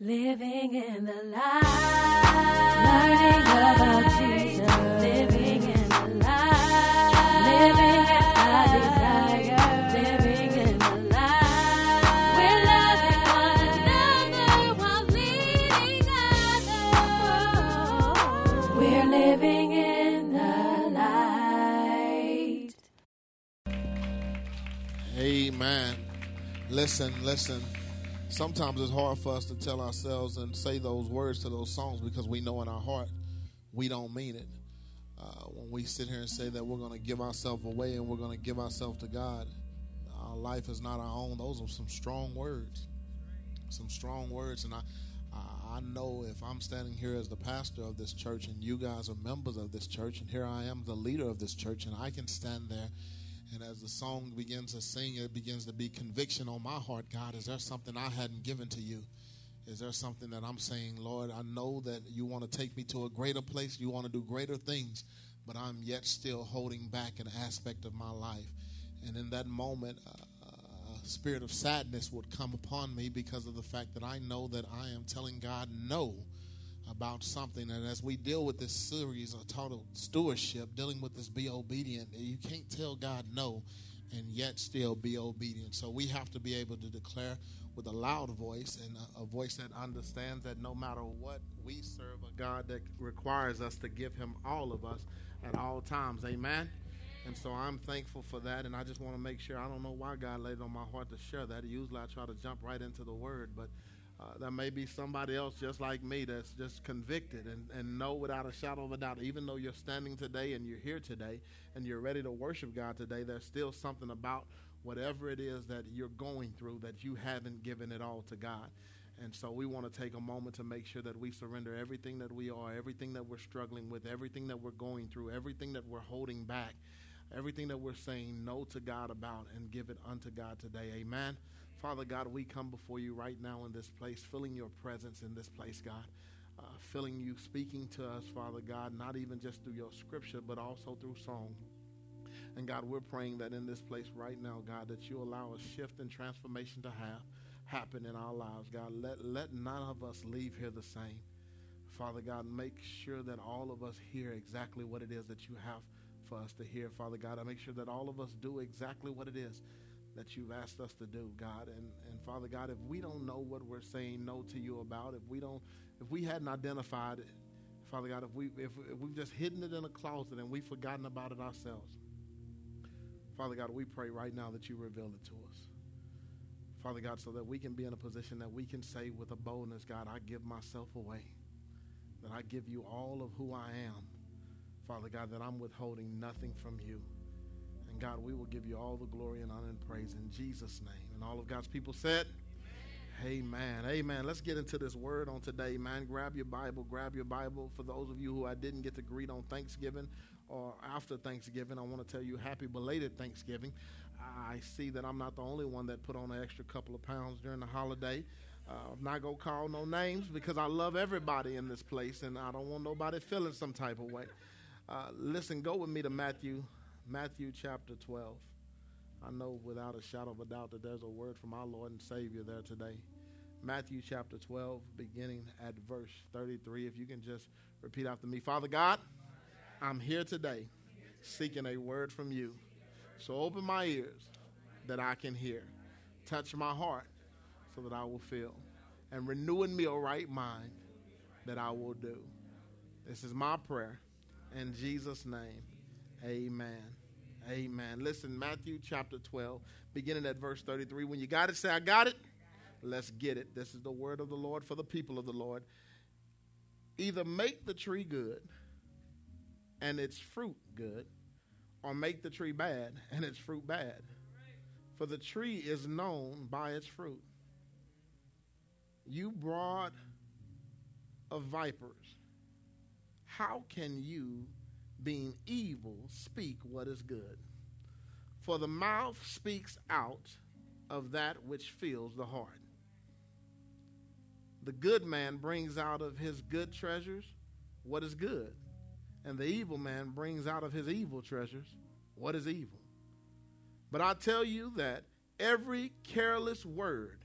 Living in the light, learning about Jesus. Living in the light, living as I desire. Living in the light, we're loving one another while leading others. We're living in the light. Amen. Listen, listen. Sometimes it's hard for us to tell ourselves and say those words to those songs because we know in our heart we don't mean it. Uh, when we sit here and say that we're going to give ourselves away and we're going to give ourselves to God, our life is not our own. Those are some strong words. Some strong words. And I, I, I know if I'm standing here as the pastor of this church and you guys are members of this church, and here I am, the leader of this church, and I can stand there and as the song begins to sing, it begins to be conviction on my heart. God, is there something I hadn't given to you? Is there something that I'm saying, Lord, I know that you want to take me to a greater place, you want to do greater things, but I'm yet still holding back an aspect of my life. And in that moment, a spirit of sadness would come upon me because of the fact that I know that I am telling God no about something. And as we deal with this series of total stewardship, dealing with this be obedient, you can't tell God no and yet still be obedient. So we have to be able to declare with a loud voice and a, a voice that understands that no matter what, we serve a God that requires us to give Him all of us at all times. Amen. And so I'm thankful for that, and I just want to make sure. I don't know why God laid on my heart to share that. Usually I try to jump right into the word, but uh, there may be somebody else just like me that's just convicted and, and know without a shadow of a doubt, even though you're standing today and you're here today and you're ready to worship God today, there's still something about whatever it is that you're going through that you haven't given it all to God. And so we want to take a moment to make sure that we surrender everything that we are, everything that we're struggling with, everything that we're going through, everything that we're holding back, everything that we're saying no to God about, and give it unto God today. Amen. Father God, we come before you right now in this place, feeling your presence in this place, God. Uh, you speaking to us, Father God, not even just through your scripture, but also through song. And God, we're praying that in this place right now, God, that you allow a shift and transformation to have happen in our lives, God. Let, let none of us leave here the same. Father God, make sure that all of us hear exactly what it is that you have for us to hear, Father God. I make sure that all of us do exactly what it is that you've asked us to do, God. And, and Father God, if we don't know what we're saying no to you about, if we don't, if we hadn't identified it, Father God, if, we, if, if we've just hidden it in a closet and we've forgotten about it ourselves, Father God, we pray right now that you reveal it to us. Father God, so that we can be in a position that we can say with a boldness, God, I give myself away, that I give you all of who I am. Father God, that I'm withholding nothing from you. And God, we will give you all the glory and honor and praise in Jesus' name. And all of God's people said, Amen. Amen. Let's get into this word on today, man. Grab your Bible. Grab your Bible. For those of you who I didn't get to greet on Thanksgiving or after Thanksgiving, I want to tell you happy belated Thanksgiving. I see that I'm not the only one that put on an extra couple of pounds during the holiday. Uh, I'm not going to call no names because I love everybody in this place and I don't want nobody feeling some type of way. Uh, listen, go with me to Matthew Matthew chapter 12. I know without a shadow of a doubt that there's a word from our Lord and Savior there today. Matthew chapter 12, beginning at verse 33. If you can just repeat after me Father God, I'm here today seeking a word from you. So open my ears that I can hear. Touch my heart so that I will feel. And renew in me a right mind that I will do. This is my prayer. In Jesus' name, amen. Amen. Listen, Matthew chapter 12, beginning at verse 33. When you got it, say, I got it. Let's get it. This is the word of the Lord for the people of the Lord. Either make the tree good and its fruit good, or make the tree bad and its fruit bad. For the tree is known by its fruit. You brought of vipers, how can you being evil, speak what is good. For the mouth speaks out of that which fills the heart. The good man brings out of his good treasures what is good, and the evil man brings out of his evil treasures what is evil. But I tell you that every careless word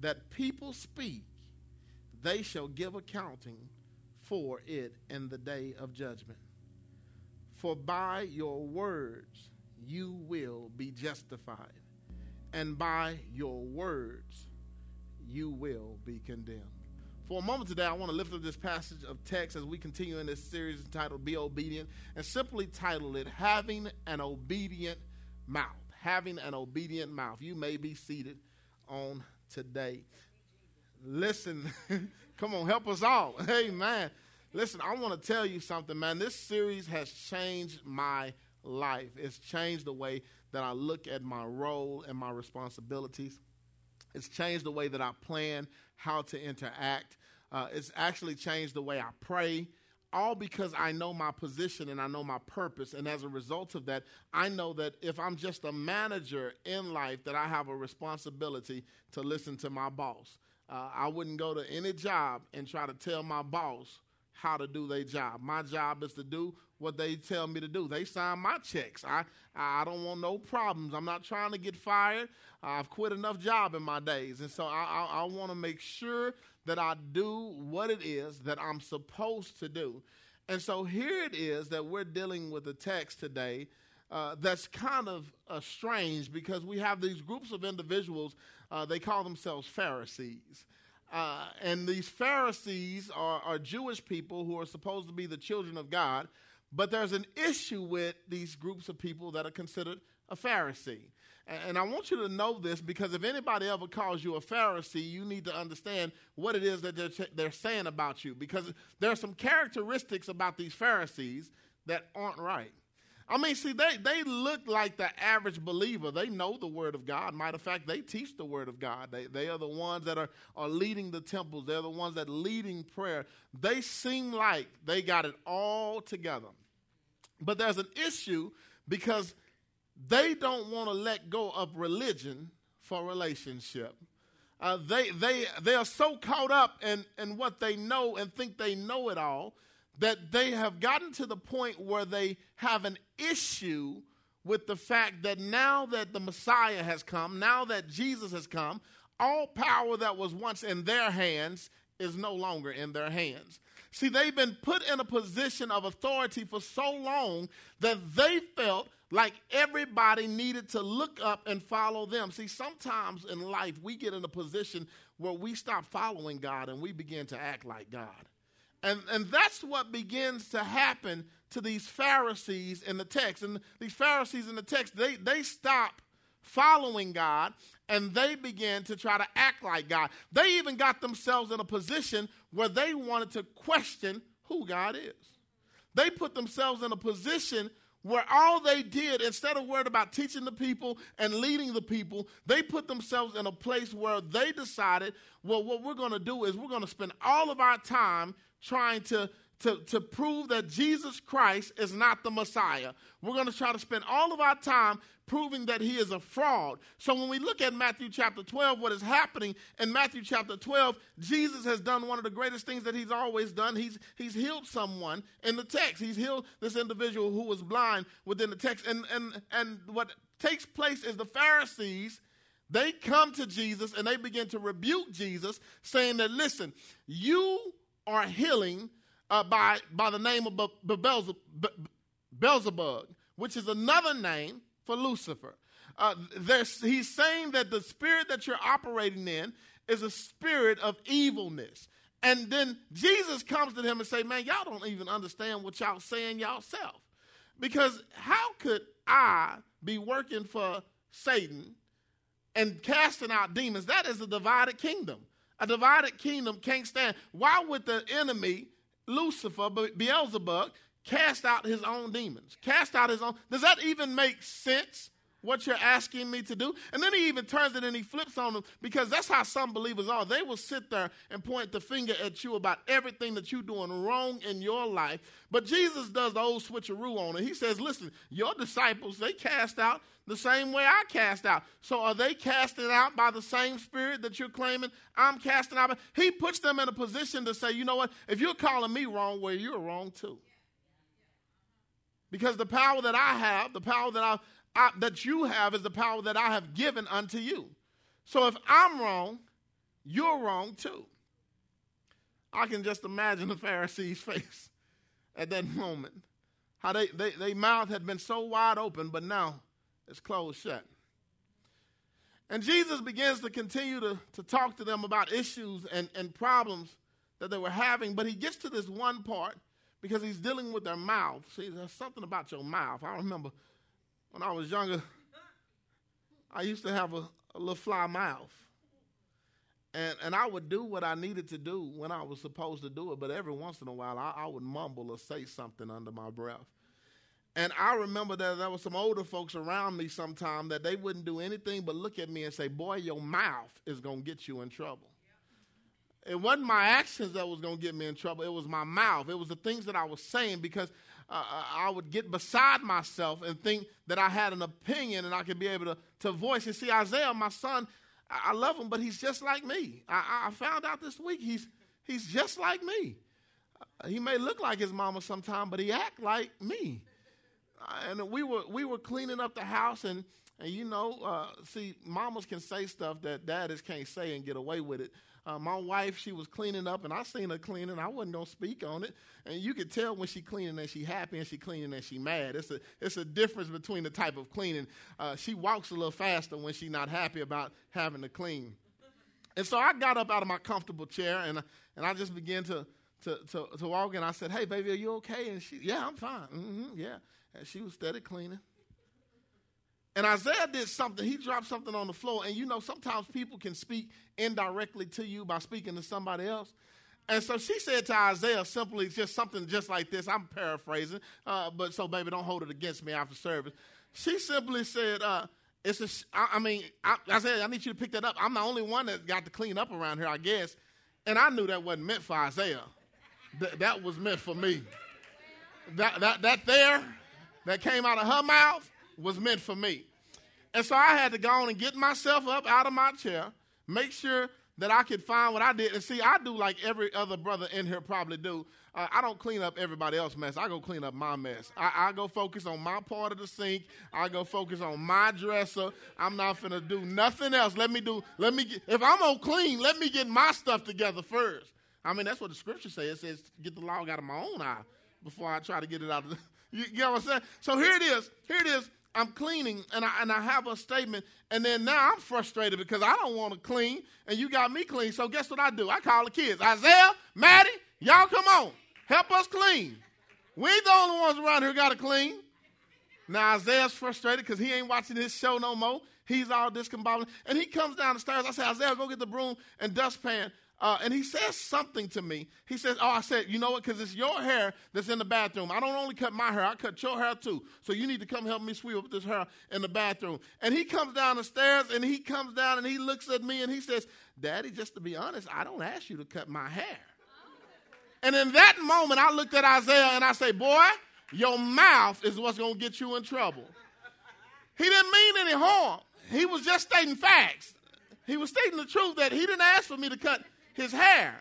that people speak they shall give accounting for it in the day of judgment. For by your words you will be justified, and by your words you will be condemned. For a moment today, I want to lift up this passage of text as we continue in this series entitled Be Obedient and simply title it Having an Obedient Mouth. Having an Obedient Mouth. You may be seated on today. Listen, come on, help us all. Amen. Listen, I want to tell you something, man. This series has changed my life. It's changed the way that I look at my role and my responsibilities. It's changed the way that I plan how to interact. Uh, it's actually changed the way I pray, all because I know my position and I know my purpose. And as a result of that, I know that if I'm just a manager in life, that I have a responsibility to listen to my boss. Uh, I wouldn't go to any job and try to tell my boss how to do their job. My job is to do what they tell me to do. They sign my checks. I I don't want no problems. I'm not trying to get fired. I've quit enough job in my days, and so I I, I want to make sure that I do what it is that I'm supposed to do. And so here it is that we're dealing with a text today uh, that's kind of uh, strange because we have these groups of individuals. Uh, they call themselves Pharisees. Uh, and these Pharisees are, are Jewish people who are supposed to be the children of God, but there's an issue with these groups of people that are considered a Pharisee. And, I want you to know this because if anybody ever calls you a Pharisee, you need to understand what it is that they're, they're saying about you because there are some characteristics about these Pharisees that aren't right. I mean, see, they, they look like the average believer. They know the Word of God. Matter of fact, they teach the Word of God. They, they are the ones that are, are leading the temples, they're the ones that leading prayer. They seem like they got it all together. But there's an issue because they don't want to let go of religion for relationship. Uh, they, they, they are so caught up in, in what they know and think they know it all that they have gotten to the point where they have an issue with the fact that now that the Messiah has come, now that Jesus has come, all power that was once in their hands is no longer in their hands. See, they've been put in a position of authority for so long that they felt like everybody needed to look up and follow them. See, sometimes in life we get in a position where we stop following God and we begin to act like God. And, and that's what begins to happen to these Pharisees in the text. And these Pharisees in the text, they, they stop following God and they begin to try to act like God. They even got themselves in a position where they wanted to question who God is. They put themselves in a position where all they did, instead of worried about teaching the people and leading the people, they put themselves in a place where they decided, well, what we're going to do is we're going to spend all of our time trying to, to, to prove that Jesus Christ is not the Messiah. We're going to try to spend all of our time proving that he is a fraud. So when we look at Matthew chapter 12, what is happening in Matthew chapter 12, Jesus has done one of the greatest things that he's always done. He's, he's healed someone in the text. He's healed this individual who was blind within the text. And, and, and what takes place is the Pharisees they come to Jesus and they begin to rebuke Jesus, saying that, listen, you are healing uh, by, by the name of Beelzebub, which is another name for Lucifer. Uh, he's saying that the spirit that you're operating in is a spirit of evilness. And then Jesus comes to him and say, man, y'all don't even understand what y'all saying y'all self. Because how could I be working for Satan and casting out demons? That is a divided kingdom. A divided kingdom can't stand. Why would the enemy, Lucifer, Beelzebub, cast out his own demons? Cast out his own. Does that even make sense? What you're asking me to do? And then he even turns it and he flips on them because that's how some believers are. They will sit there and point the finger at you about everything that you're doing wrong in your life. But Jesus does the old switcheroo on it. He says, Listen, your disciples, they cast out the same way I cast out. So are they casted out by the same spirit that you're claiming I'm casting out? He puts them in a position to say, you know what? If you're calling me wrong, well, you're wrong too. Because the power that I have, the power that I, I, that you have is the power that I have given unto you. So if I'm wrong, you're wrong too. I can just imagine the Pharisees' face at that moment. How they, they, they mouth had been so wide open, but now it's closed shut. And Jesus begins to continue to, to talk to them about issues and, and problems that they were having, but he gets to this one part because he's dealing with their mouth. See, there's something about your mouth. I remember when I was younger, I used to have a, a little fly mouth. And, and I would do what I needed to do when I was supposed to do it, but every once in a while I, I would mumble or say something under my breath. And I remember that there were some older folks around me sometime that they wouldn't do anything but look at me and say, Boy, your mouth is going to get you in trouble. It wasn't my actions that was going to get me in trouble, it was my mouth. It was the things that I was saying because uh, I would get beside myself and think that I had an opinion and I could be able to, to voice it. See, Isaiah, my son, I, I love him, but he's just like me. I, I, found out this week he's, he's just like me. Uh, he may look like his mama sometime, but he act like me. Uh, and we were, we were cleaning up the house and, and you know, uh, see, mamas can say stuff that daddies can't say and get away with it. Uh, my wife, she was cleaning up, and I seen her cleaning. I wasn't gonna speak on it, and you could tell when she cleaning and she happy, and she cleaning and she mad. It's a it's a difference between the type of cleaning. Uh, she walks a little faster when she not happy about having to clean. And so I got up out of my comfortable chair, and and I just began to to to, to walk, and I said, "Hey, baby, are you okay?" And she, "Yeah, I'm fine. Mm-hmm, yeah." And she was steady cleaning. And Isaiah did something. He dropped something on the floor. And you know, sometimes people can speak indirectly to you by speaking to somebody else. And so she said to Isaiah simply just something just like this. I'm paraphrasing, uh, but so baby, don't hold it against me after service. She simply said, uh, "It's a. I, I mean, I, I said I need you to pick that up. I'm the only one that got to clean up around here, I guess." And I knew that wasn't meant for Isaiah. Th- that was meant for me. That that that there, that came out of her mouth, was meant for me. And so I had to go on and get myself up out of my chair, make sure that I could find what I did. And see, I do like every other brother in here probably do. Uh, I don't clean up everybody else's mess. I go clean up my mess. I, I, go focus on my part of the sink. I go focus on my dresser. I'm not gonna do nothing else. Let me do. Let me. Get, if I'm gonna clean, let me get my stuff together first. I mean, that's what the scripture says. It says, "Get the log out of my own eye before I try to get it out of." The, you, know what I'm saying? So here it is. Here it is. I'm cleaning and I, and I have a statement, and then now I'm frustrated because I don't want to clean, and you got me clean. So guess what I do? I call the kids. Isaiah, Maddie, y'all come on. Help us clean. We ain't the only ones around here got to clean. Now Isaiah's frustrated because he ain't watching his show no more. He's all discombobulated. And he comes down the stairs. I say, Isaiah, go get the broom and dustpan. Uh, and he says something to me. He says, Oh, I said, you know what? Because it's your hair that's in the bathroom. I don't only cut my hair, I cut your hair too. So you need to come help me sweep up this hair in the bathroom. And he comes down the stairs and he comes down and he looks at me and he says, Daddy, just to be honest, I don't ask you to cut my hair. And in that moment, I looked at Isaiah and I say, Boy, your mouth is what's going to get you in trouble. He didn't mean any harm. He was just stating facts. He was stating the truth that he didn't ask for me to cut his hair.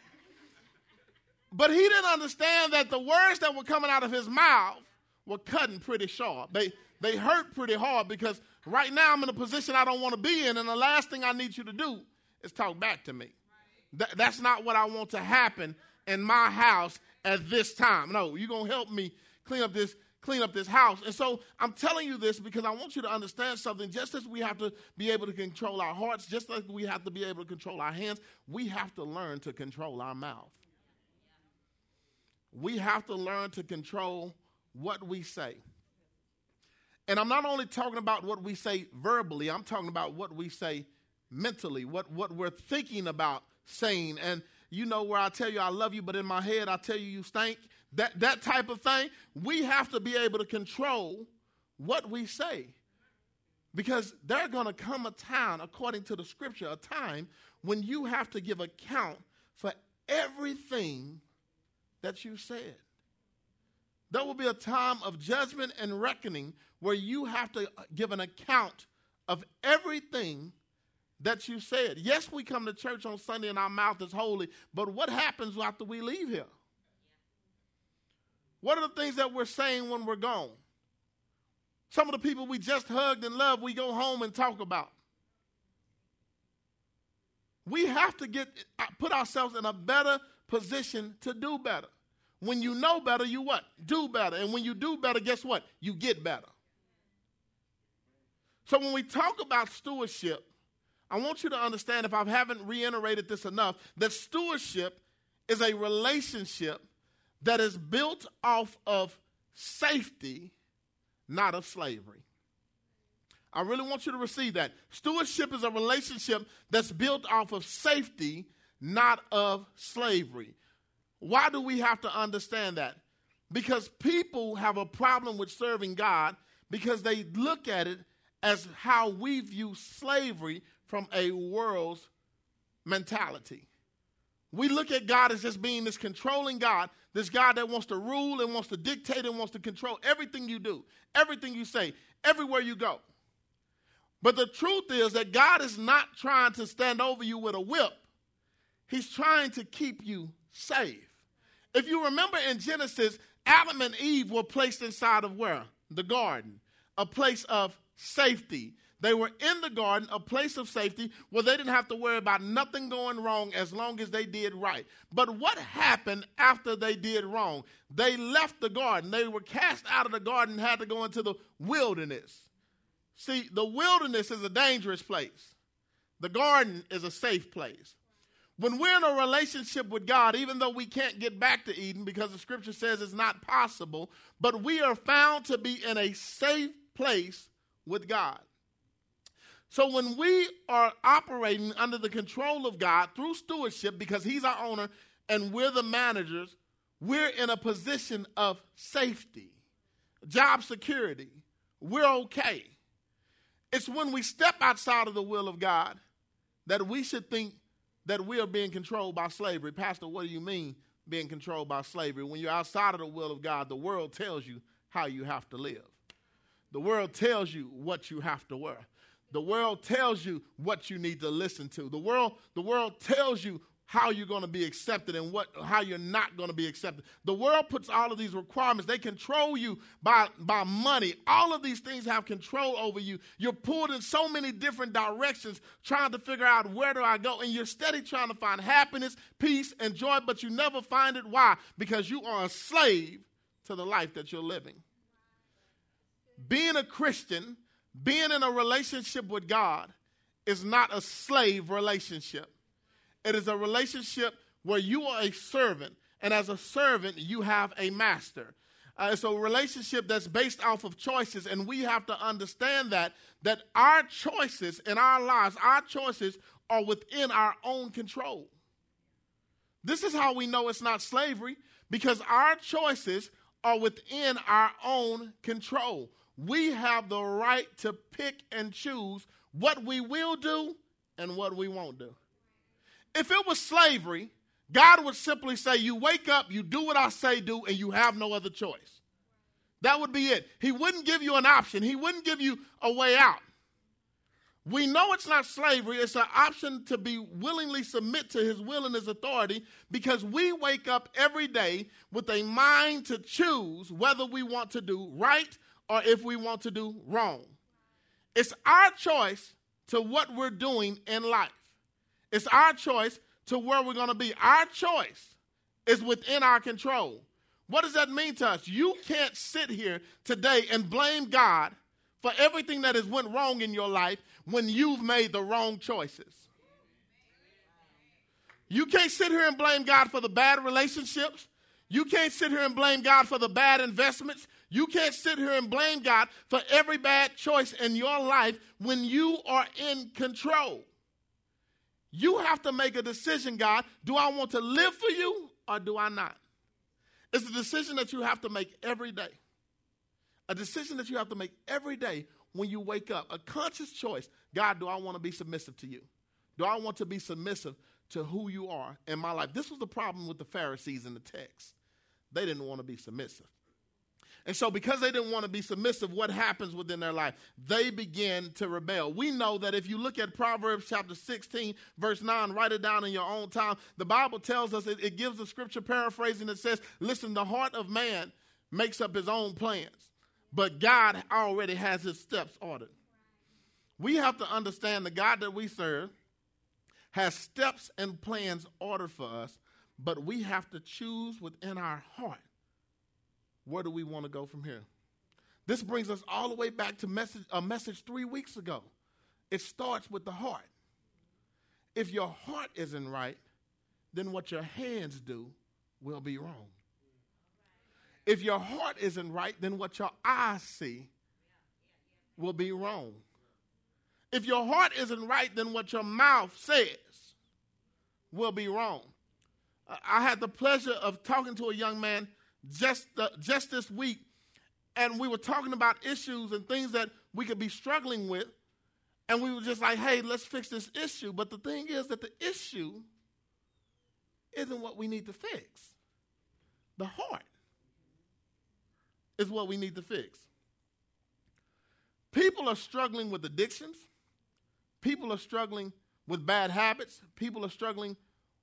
But he didn't understand that the words that were coming out of his mouth were cutting pretty sharp. They, they hurt pretty hard because right now I'm in a position I don't want to be in, and the last thing I need you to do is talk back to me. Th- that's not what I want to happen in my house at this time. No, you're going to help me clean up this clean up this house. And so I'm telling you this because I want you to understand something. Just as we have to be able to control our hearts, just like we have to be able to control our hands, we have to learn to control our mouth. We have to learn to control what we say. And I'm not only talking about what we say verbally, I'm talking about what we say mentally, what, what we're thinking about saying. And you know where I tell you I love you, but in my head I tell you you stink that, that type of thing, we have to be able to control what we say. Because there's going to come a time, according to the scripture, a time when you have to give account for everything that you said. There will be a time of judgment and reckoning where you have to uh, give an account of everything that you said. Yes, we come to church on Sunday and our mouth is holy, but what happens after we leave here? What are the things that we're saying when we're gone? Some of the people we just hugged and loved, we go home and talk about. We have to get uh, put ourselves in a better position to do better. When you know better, you what? Do better. And when you do better, guess what? You get better. So when we talk about stewardship, I want you to understand, if I haven't reiterated this enough, that stewardship is a relationship that is built off of safety, not of slavery. I really want you to receive that. Stewardship is a relationship that's built off of safety, not of slavery. Why do we have to understand that? Because people have a problem with serving God because they look at it as how we view slavery from a world's mentality. We look at God as just being this controlling God, this God that wants to rule and wants to dictate and wants to control everything you do, everything you say, everywhere you go. But the truth is that God is not trying to stand over you with a whip, He's trying to keep you safe. If you remember in Genesis, Adam and Eve were placed inside of where? The garden, a place of safety. They were in the garden, a place of safety where they didn't have to worry about nothing going wrong as long as they did right. But what happened after they did wrong? They left the garden. They were cast out of the garden and had to go into the wilderness. See, the wilderness is a dangerous place, the garden is a safe place. When we're in a relationship with God, even though we can't get back to Eden because the scripture says it's not possible, but we are found to be in a safe place with God. So when we are operating under the control of God through stewardship, because He's our owner and we're the managers, we're in a position of safety, job security. We're okay. It's when we step outside of the will of God that we should think that we are being controlled by slavery. Pastor, what do you mean being controlled by slavery? When you're outside of the will of God, the world tells you how you have to live. The world tells you what you have to wear. The world tells you what you need to listen to. The world, the world tells you how you're going to be accepted and what how you're not going to be accepted. The world puts all of these requirements. They control you by by money. All of these things have control over you. You're pulled in so many different directions trying to figure out where do I go and you're steady trying to find happiness, peace and joy but you never find it why? Because you are a slave to the life that you're living. Being a Christian, being in a relationship with God is not a slave relationship. It is a relationship where you are a servant, and as a servant, you have a master. Uh, it's a relationship that's based off of choices, and we have to understand that that our choices in our lives, our choices are within our own control. This is how we know it's not slavery because our choices are within our own control. We have the right to pick and choose what we will do and what we won't do. If it was slavery, God would simply say, You wake up, you do what I say do, and you have no other choice. That would be it. He wouldn't give you an option, He wouldn't give you a way out. We know it's not slavery, it's an option to be willingly submit to His will and His authority because we wake up every day with a mind to choose whether we want to do right or if we want to do wrong. It's our choice to what we're doing in life. It's our choice to where we're going to be. Our choice is within our control. What does that mean to us? You can't sit here today and blame God for everything that has went wrong in your life when you've made the wrong choices. You can't sit here and blame God for the bad relationships. You can't sit here and blame God for the bad investments. You can't sit here and blame God for every bad choice in your life when you are in control. You have to make a decision, God. Do I want to live for you or do I not? It's a decision that you have to make every day. A decision that you have to make every day when you wake up. A conscious choice. God, do I want to be submissive to you? Do I want to be submissive to who you are in my life? This was the problem with the Pharisees in the text. They didn't want to be submissive. And so, because they didn't want to be submissive, what happens within their life? They begin to rebel. We know that if you look at Proverbs chapter 16, verse 9, write it down in your own time. The Bible tells us, it, it gives a scripture paraphrasing that says, Listen, the heart of man makes up his own plans, but God already has his steps ordered. We have to understand the God that we serve has steps and plans ordered for us, But we have to choose within our heart where do we want to go from here. This brings us all the way back to message, a message three weeks ago. It starts with the heart. If your heart isn't right, then what your hands do will be wrong. If your heart isn't right, then what your eyes see will be wrong. If your heart isn't right, then what your mouth says will be wrong. Uh, I had the pleasure of talking to a young man just, uh, just this week, and we were talking about issues and things that we could be struggling with. And we were just like, hey, let's fix this issue. But the thing is that the issue isn't what we need to fix. The heart is what we need to fix. People are struggling with addictions. People are struggling with bad habits. People are struggling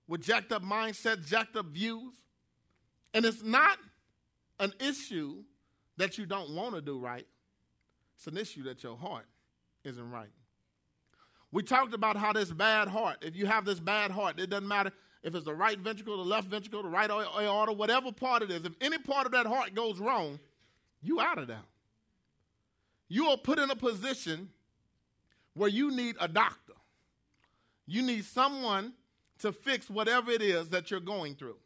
with jacked up mindsets, jacked up views. And it's not an issue that you don't want to do right, it's an issue that your heart isn't right. We talked about how this bad heart, if you have this bad heart, it doesn't matter if it's the right ventricle, the left ventricle, the right aorta, whatever part it is, if any part of that heart goes wrong, you out of there. You are put in a position where you need a doctor. You need someone to fix whatever it is that you're going through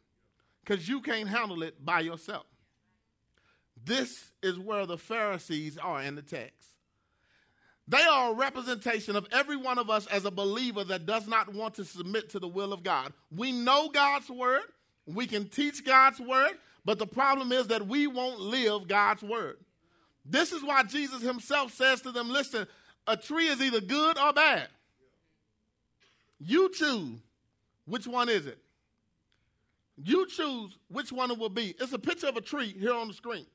because you can't handle it by yourself. This is where the Pharisees are in the text. They are a representation of every one of us as a believer that does not want to submit to the will of God. We know God's word, we can teach God's word, but the problem is that we won't live God's word. This is why Jesus himself says to them listen, a tree is either good or bad. You choose which one is it? You choose which one it will be. It's a picture of a tree here on the screen.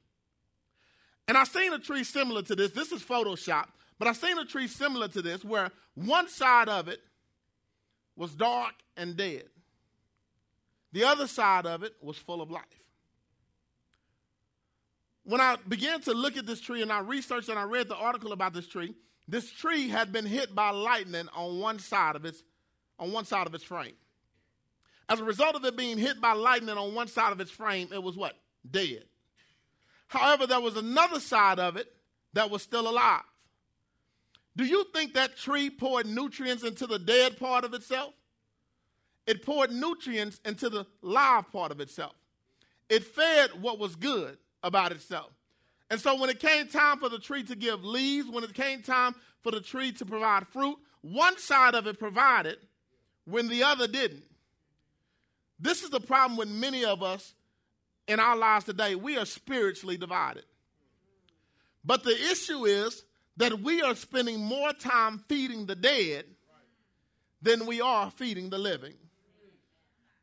And I've seen a tree similar to this. This is Photoshop, but I've seen a tree similar to this where one side of it was dark and dead, the other side of it was full of life. When I began to look at this tree and I researched and I read the article about this tree, this tree had been hit by lightning on one side of its on one side of its frame. As a result of it being hit by lightning on one side of its frame, it was what? Dead. However, there was another side of it that was still alive. Do you think that tree poured nutrients into the dead part of itself? It poured nutrients into the live part of itself. It fed what was good about itself. And so when it came time for the tree to give leaves, when it came time for the tree to provide fruit, one side of it provided when the other didn't. This is the problem with many of us in our lives today. We are spiritually divided. But the issue is that we are spending more time feeding the dead than we are feeding the living.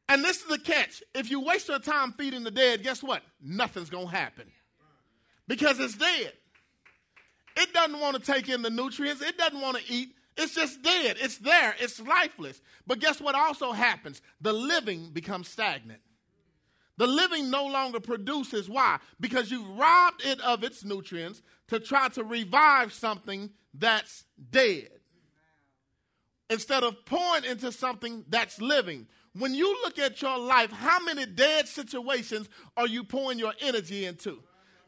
And this is the catch. If you waste your time feeding the dead, guess what? Nothing's going to happen. Because it's dead. It doesn't want to take in the nutrients, it doesn't want to eat. It's just dead. It's there. It's lifeless. But guess what also happens? The living becomes stagnant. The living no longer produces. Why? Because you've robbed it of its nutrients to try to revive something that's dead. Instead of pouring into something that's living. When you look at your life, how many dead situations are you pouring your energy into?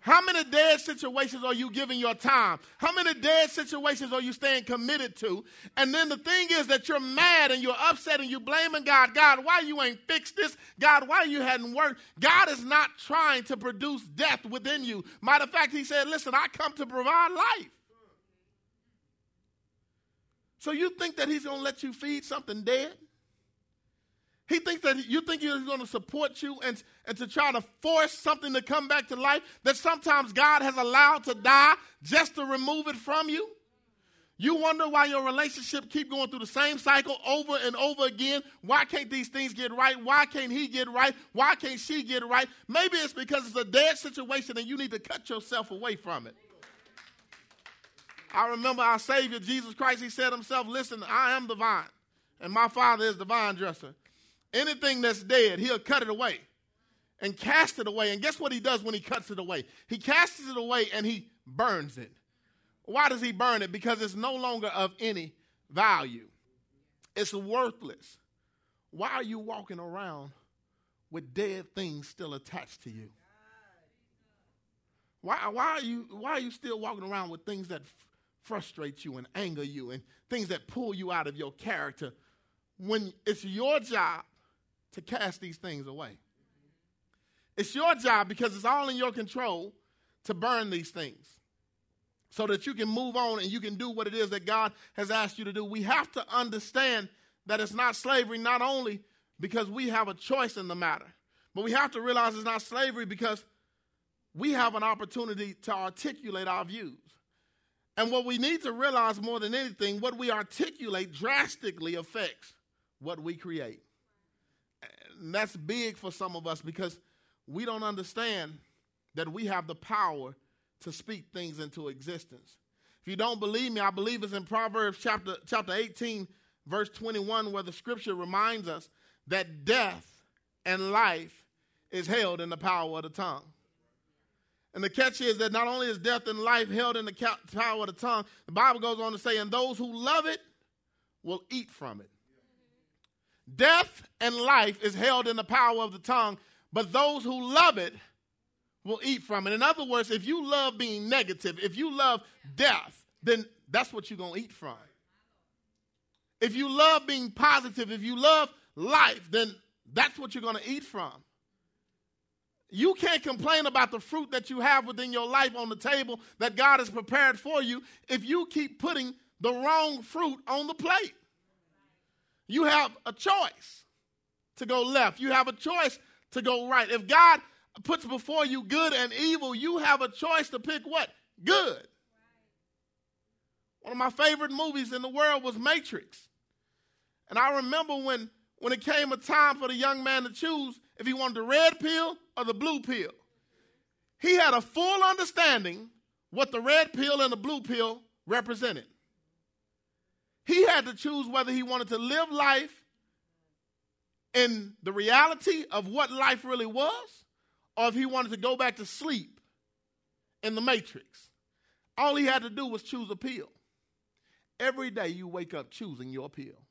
How many dead situations are you giving your time? How many dead situations are you staying committed to? And then the thing is that you're mad and you're upset and you're blaming God. God, why you ain't fixed this? God, why you hadn't worked? God is not trying to produce death within you. Matter of fact, he said, listen, I come to provide life. So you think that he's going to let you feed something dead? He thinks that you think he's going to support you and, and to try to force something to come back to life that sometimes God has allowed to die just to remove it from you. You wonder why your relationship keep going through the same cycle over and over again. Why can't these things get right? Why can't he get right? Why can't she get right? Maybe it's because it's a dead situation and you need to cut yourself away from it. I remember our Savior, Jesus Christ, he said himself, Listen, I am the vine, and my Father is the vine dresser. Anything that's dead, he'll cut it away and cast it away. And guess what he does when he cuts it away? He casts it away and he burns it. Why does he burn it? Because it's no longer of any value, it's worthless. Why are you walking around with dead things still attached to you? Why, why, are you, why are you still walking around with things that f- frustrate you and anger you and things that pull you out of your character when it's your job to cast these things away? It's your job because it's all in your control to burn these things so that you can move on and you can do what it is that God has asked you to do. We have to understand that it's not slavery, not only because we have a choice in the matter, but we have to realize it's not slavery because we have an opportunity to articulate our views. And what we need to realize more than anything, what we articulate drastically affects what we create. And that's big for some of us because we don't understand that we have the power to speak things into existence. If you don't believe me, I believe it's in Proverbs chapter, chapter 18, verse 21, where the scripture reminds us that death and life is held in the power of the tongue. And the catch is that not only is death and life held in the power of the tongue, the Bible goes on to say, and those who love it will eat from it. Death and life is held in the power of the tongue, but those who love it will eat from it. In other words, if you love being negative, if you love death, then that's what you're going to eat from. If you love being positive, if you love life, then that's what you're going to eat from. You can't complain about the fruit that you have within your life on the table that God has prepared for you if you keep putting the wrong fruit on the plate. You have a choice to go left, you have a choice to go right. If God puts before you good and evil, you have a choice to pick what? Good. One of my favorite movies in the world was Matrix. And I remember when, when it came a time for the young man to choose if he wanted the red pill or the blue pill. He had a full understanding what the red pill and the blue pill represented. He had to choose whether he wanted to live life in the reality of what life really was, or if he wanted to go back to sleep in the matrix. All he had to do was choose a pill. Every day you wake up choosing your pill.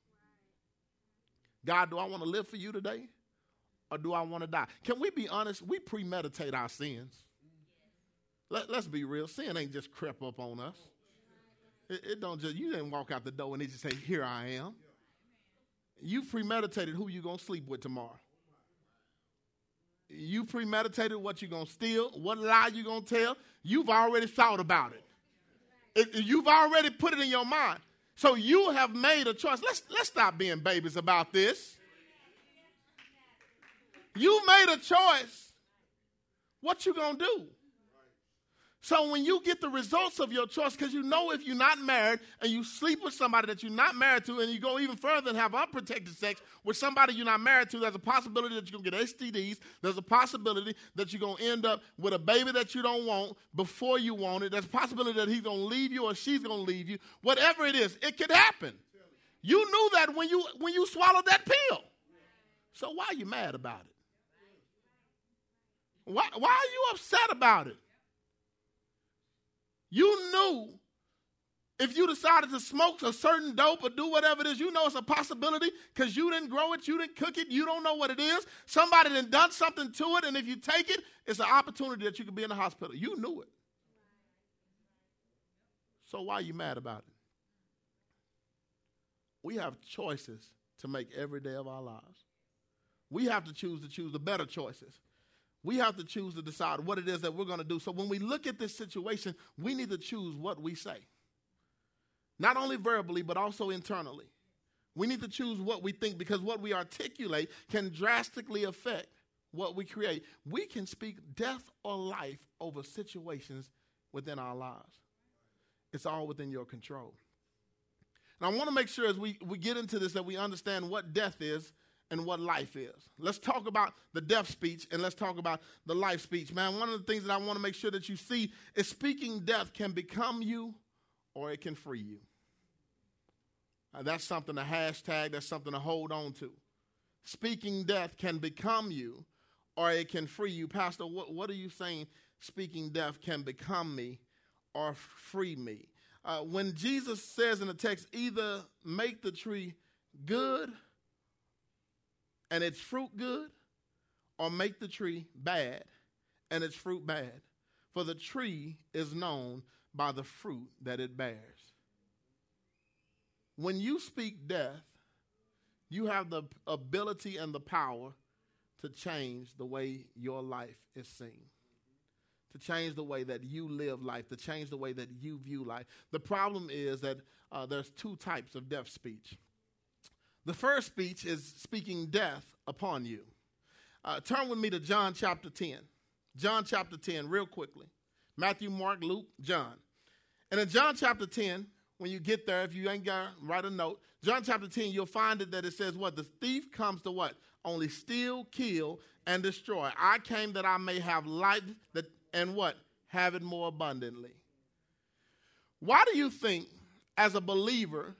God, do I want to live for you today? Or do I want to die? Can we be honest? We premeditate our sins. Let, us be real. Sin ain't just crept up on us. It, it, don't just, you didn't walk out the door and they just say, here I am. You premeditated who you going to sleep with tomorrow. You premeditated what you're going to steal, what lie you're going to tell. You've already thought about it. it. You've already put it in your mind. So you have made a choice. Let's, let's stop being babies about this. You made a choice. What you going to do? So when you get the results of your choice, because you know if you're not married and you sleep with somebody that you're not married to, and you go even further and have unprotected sex with somebody you're not married to, there's a possibility that you're gonna get STDs. There's a possibility that you're gonna end up with a baby that you don't want before you want it. There's a possibility that he's gonna leave you or she's gonna leave you. Whatever it is, it could happen. You knew that when you when you swallowed that pill. So why are you mad about it? Why, why are you upset about it? You knew if you decided to smoke a certain dope or do whatever it is, you know it's a possibility because you didn't grow it, you didn't cook it, you don't know what it is. Somebody done done something to it, and if you take it, it's an opportunity that you could be in the hospital. You knew it. So why are you mad about it? We have choices to make every day of our lives. We have to choose to choose the better choices. We have to choose to decide what it is that we're going to do. So when we look at this situation, we need to choose what we say. Not only verbally, but also internally. We need to choose what we think because what we articulate can drastically affect what we create. We can speak death or life over situations within our lives. It's all within your control. And I want to make sure as we, we get into this that we understand what death is and what life is. Let's talk about the death speech and let's talk about the life speech. Man, one of the things that I want to make sure that you see is speaking death can become you or it can free you. Uh, that's something to hashtag, that's something to hold on to. Speaking death can become you or it can free you. Pastor, what, what are you saying? Speaking death can become me or free me. Uh, when Jesus says in the text, either make the tree good and its fruit good, or make the tree bad and its fruit bad, for the tree is known by the fruit that it bears. When you speak death, you have the ability and the power to change the way your life is seen, to change the way that you live life, to change the way that you view life. The problem is that uh, there's two types of death speech. The first speech is speaking death upon you. Uh, turn with me to John chapter 10. John chapter 10, real quickly. Matthew, Mark, Luke, John. And in John chapter 10, when you get there, if you ain't got write a note. John chapter 10, you'll find it that it says what? The thief comes to what? Only steal, kill, and destroy. I came that I may have life that and what? Have it more abundantly. Why do you think, as a believer,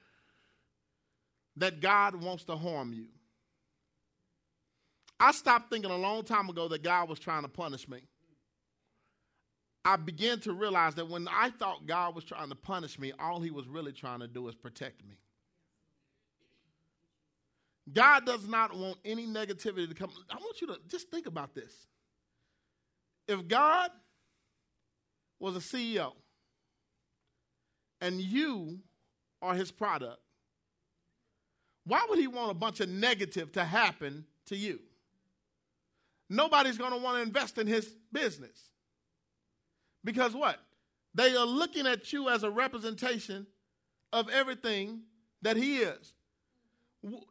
that God wants to harm you? I stopped thinking a long time ago that God was trying to punish me. I began to realize that when I thought God was trying to punish me, all he was really trying to do is protect me. God does not want any negativity to come. I want you to just think about this. If God was a CEO and you are his product, why would he want a bunch of negative to happen to you? Nobody's going to want to invest in his business. Because what? They are looking at you as a representation of everything that he is.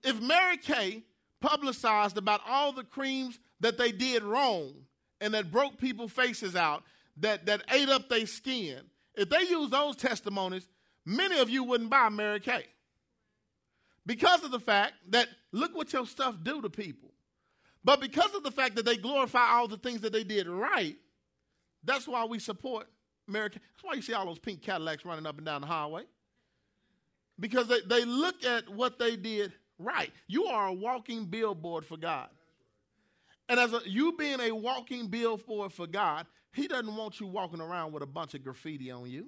If Mary Kay publicized about all the creams that they did wrong and that broke people's faces out, that, that ate up their skin, if they use those testimonies, many of you wouldn't buy Mary Kay. Because of the fact that look what your stuff do to people. But because of the fact that they glorify all the things that they did right, that's why we support Mary Kay. That's why you see all those pink Cadillacs running up and down the highway. Because they, they look at what they did right. You are a walking billboard for God. And as a, you being a walking billboard for God, He doesn't want you walking around with a bunch of graffiti on you.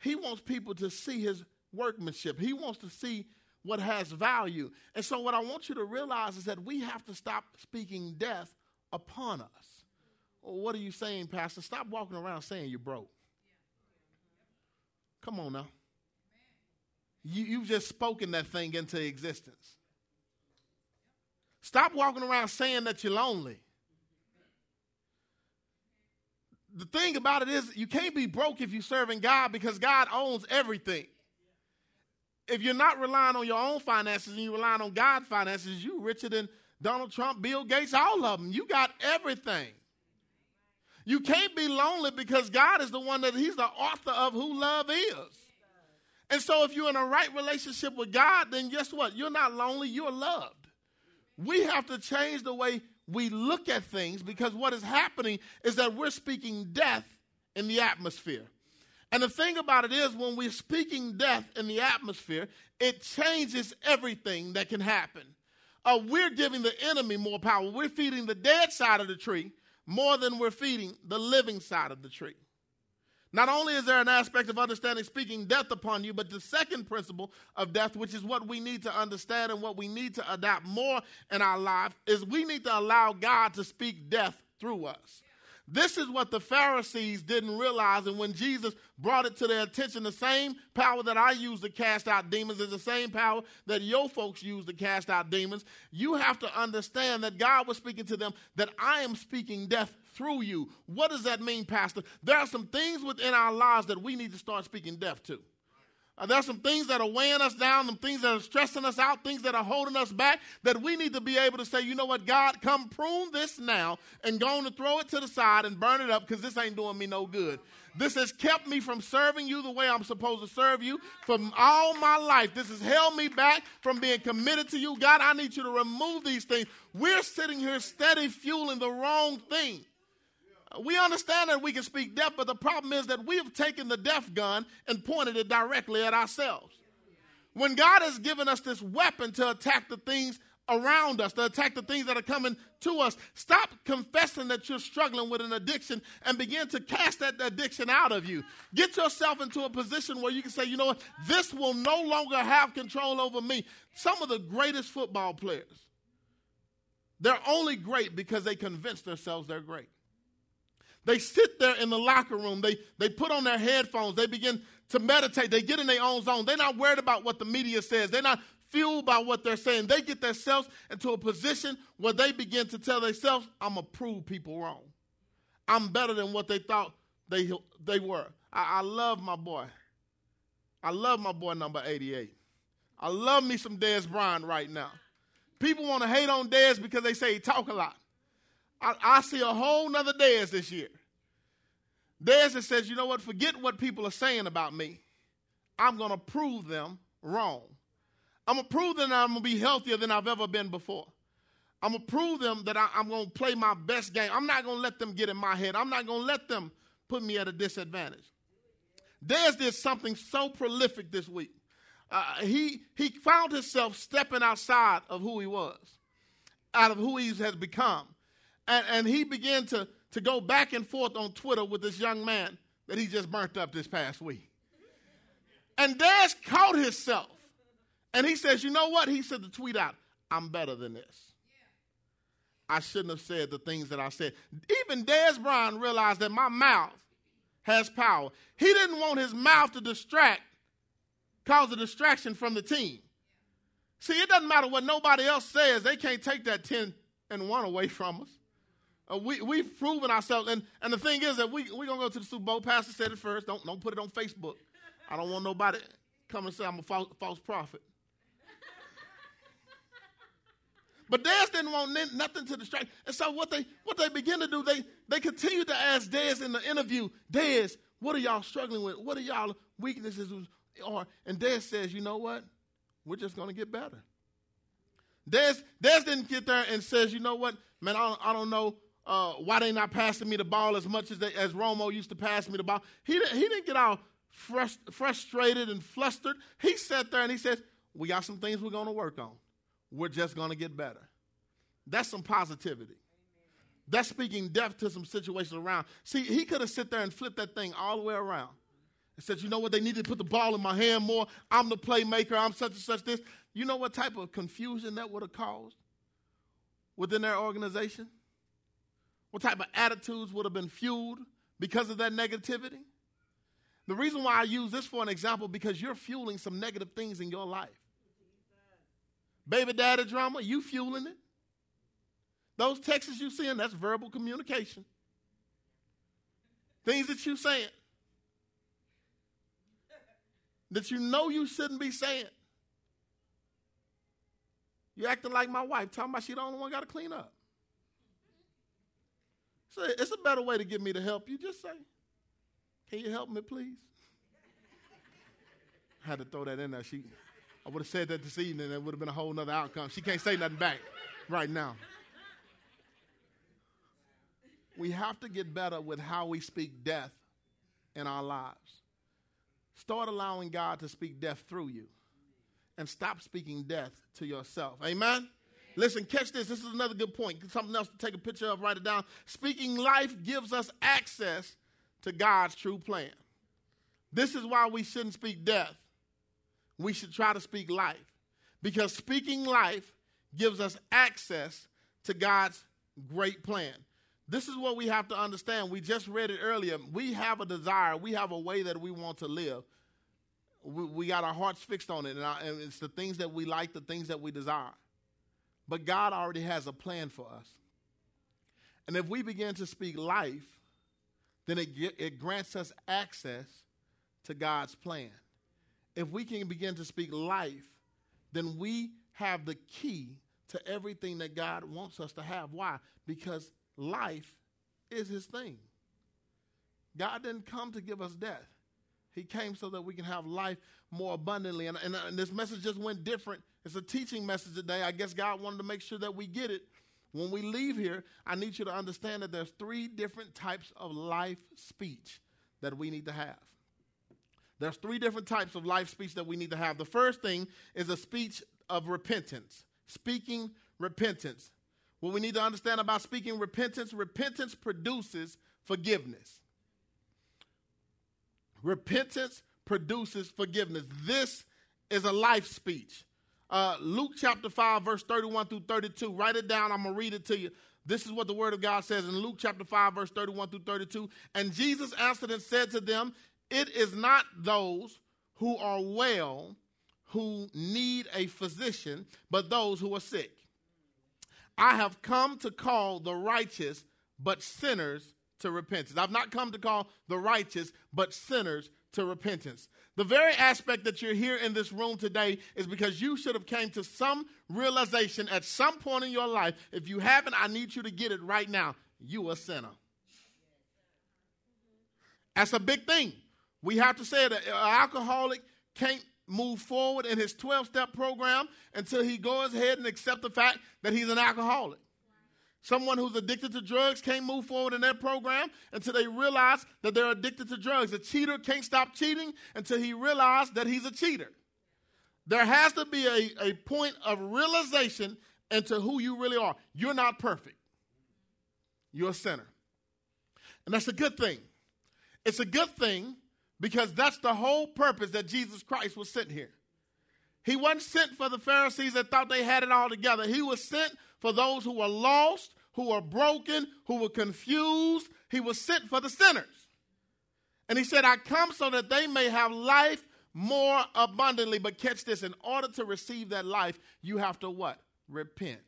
He wants people to see His workmanship. He wants to see what has value. And so, what I want you to realize is that we have to stop speaking death upon us. Well, what are you saying, Pastor? Stop walking around saying you're broke. Come on now. You, you've just spoken that thing into existence. Stop walking around saying that you're lonely. The thing about it is, you can't be broke if you're serving God because God owns everything. If you're not relying on your own finances and you're relying on God's finances, you richer than Donald Trump, Bill Gates, all of them. You got everything. You can't be lonely because God is the one that He's the author of who love is. And so if you're in a right relationship with God, then guess what? You're not lonely, you're loved. We have to change the way we look at things because what is happening is that we're speaking death in the atmosphere. And the thing about it is, when we're speaking death in the atmosphere, it changes everything that can happen. Uh, we're giving the enemy more power. We're feeding the dead side of the tree more than we're feeding the living side of the tree. Not only is there an aspect of understanding speaking death upon you, but the second principle of death, which is what we need to understand and what we need to adopt more in our life, is we need to allow God to speak death through us. This is what the Pharisees didn't realize. And when Jesus brought it to their attention, the same power that I use to cast out demons is the same power that your folks use to cast out demons. You have to understand that God was speaking to them, that I am speaking death through you. What does that mean, Pastor? There are some things within our lives that we need to start speaking death to. Uh, there's some things that are weighing us down, some things that are stressing us out, things that are holding us back, that we need to be able to say, you know what, God, come prune this now and go on and throw it to the side and burn it up because this ain't doing me no good. This has kept me from serving you the way I'm supposed to serve you from all my life. This has held me back from being committed to you. God, I need you to remove these things. We're sitting here steady fueling the wrong thing. We understand that we can speak death, but the problem is that we have taken the death gun and pointed it directly at ourselves. When God has given us this weapon to attack the things around us, to attack the things that are coming to us, stop confessing that you're struggling with an addiction and begin to cast that addiction out of you. Get yourself into a position where you can say, you know what, this will no longer have control over me. Some of the greatest football players They're only great because they convince themselves they're great. They sit there in the locker room, they, they put on their headphones, they begin to meditate, they get in their own zone. They're not worried about what the media says, they're not fueled by what they're saying. They get themselves into a position where they begin to tell themselves, I'm going to prove people wrong. I'm better than what they thought they, they were. I, I love my boy. I love my boy number 88. I love me some Dez Bryant right now. People want to hate on Dez because they say he talk a lot. I, I see a whole nother Dez this year. Dez that says, you know what, forget what people are saying about me. I'm going to prove them wrong. I'm going to prove them that I'm going to be healthier than I've ever been before. I'm going to prove them that I, am going to play my best game. I'm not going to let them get in my head. I'm not going to let them put me at a disadvantage. Dez did something so prolific this week. Uh, he, he found himself stepping outside of who he was, out of who he has become. And, and he began to, to go back and forth on Twitter with this young man that he just burnt up this past week. And Dez caught himself. And he says, You know what? He said the tweet out, I'm better than this. I shouldn't have said the things that I said. Even Dez Bryant realized that my mouth has power. He didn't want his mouth to distract, cause a distraction from the team. See, it doesn't matter what nobody else says, they can't take that 10 and 1 away from us. Uh, we, we've proven ourselves. And, and the thing is that we, we're going to go to the Super Bowl. Pastor said it first. Don't, don't put it on Facebook. I don't want nobody coming and say I'm a false, false prophet. But Dez didn't want nothing to distract. And so what they what they begin to do, they they continue to ask Dez in the interview, Dez, what are y'all struggling with? What are y'all weaknesses are? And Dez says, you know what? We're just gonna get better. Dez, Dez didn't get there and says, you know what, man, I don't, I don't know uh, why they not passing me the ball as much as they, as Romo used to pass me the ball. He didn't, he didn't get all frust- frustrated and flustered. He sat there and he says, we got some things we're going to work on. We're just going to get better. That's some positivity. That's speaking death to some situations around. See, he could have sit there and flipped that thing all the way around and said, you know what, they need to put the ball in my hand more. I'm the playmaker. I'm such and such this. You know what type of confusion that would have caused within their organization? What type of attitudes would have been fueled because of that negativity? The reason why I use this for an example because you're fueling some negative things in your life. Baby daddy drama, you fueling it. Those texts you send, that's verbal communication. Things that you're saying that you know you shouldn't be saying. You acting like my wife, talking about she the only one got to clean up. So it's a better way to get me to help you. Just say, "Can you help me, please?" I had to throw that in there. She, I would have said that this evening, and it would have been a whole other outcome. She can't say nothing back right now. We have to get better with how we speak death in our lives. Start allowing God to speak death through you and stop speaking death to yourself. Amen? Listen, catch this. This is another good point. Something else to take a picture of, write it down. Speaking life gives us access to God's true plan. This is why we shouldn't speak death. We should try to speak life. Because speaking life gives us access to God's great plan. This is what we have to understand. We just read it earlier. We have a desire, we have a way that we want to live. We, we got our hearts fixed on it, and, and it's the things that we like, the things that we desire. But God already has a plan for us. And if we begin to speak life, then it, it grants us access to God's plan. If we can begin to speak life, then we have the key to everything that God wants us to have. Why? Because life is his thing. God didn't come to give us death. He came so that we can have life more abundantly. And, and, and, this message just went different. It's a teaching message today. I guess God wanted to make sure that we get it. When we leave here, I need you to understand that there's three different types of life speech that we need to have. There's three different types of life speech that we need to have. The first thing is a speech of repentance, speaking repentance. What we need to understand about speaking repentance repentance produces forgiveness. Repentance produces forgiveness. This is a life speech. Uh, Luke chapter 5, verse 31 through 32. Write it down. I'm going to read it to you. This is what the word of God says in Luke chapter 5, verse 31 through 32. And Jesus answered and said to them, It is not those who are well who need a physician, but those who are sick. I have come to call the righteous, but sinners to repentance. I've not come to call the righteous, but sinners to repentance. The very aspect that you're here in this room today is because you should have came to some realization at some point in your life. If you haven't, I need you to get it right now. You a sinner. That's a big thing. We have to say that an alcoholic can't move forward in his 12 step program until he goes ahead and accept the fact that he's an alcoholic. Someone who's addicted to drugs can't move forward in that program until they realize that they're addicted to drugs. A cheater can't stop cheating until he realizes that he's a cheater. There has to be a, a point of realization into who you really are. You're not perfect, you're a sinner. And that's a good thing. It's a good thing because that's the whole purpose that Jesus Christ was sent here. He wasn't sent for the Pharisees that thought they had it all together. He was sent for those who were lost, who were broken, who were confused. He was sent for the sinners. And he said, I come so that they may have life more abundantly. But catch this in order to receive that life, you have to what? Repent.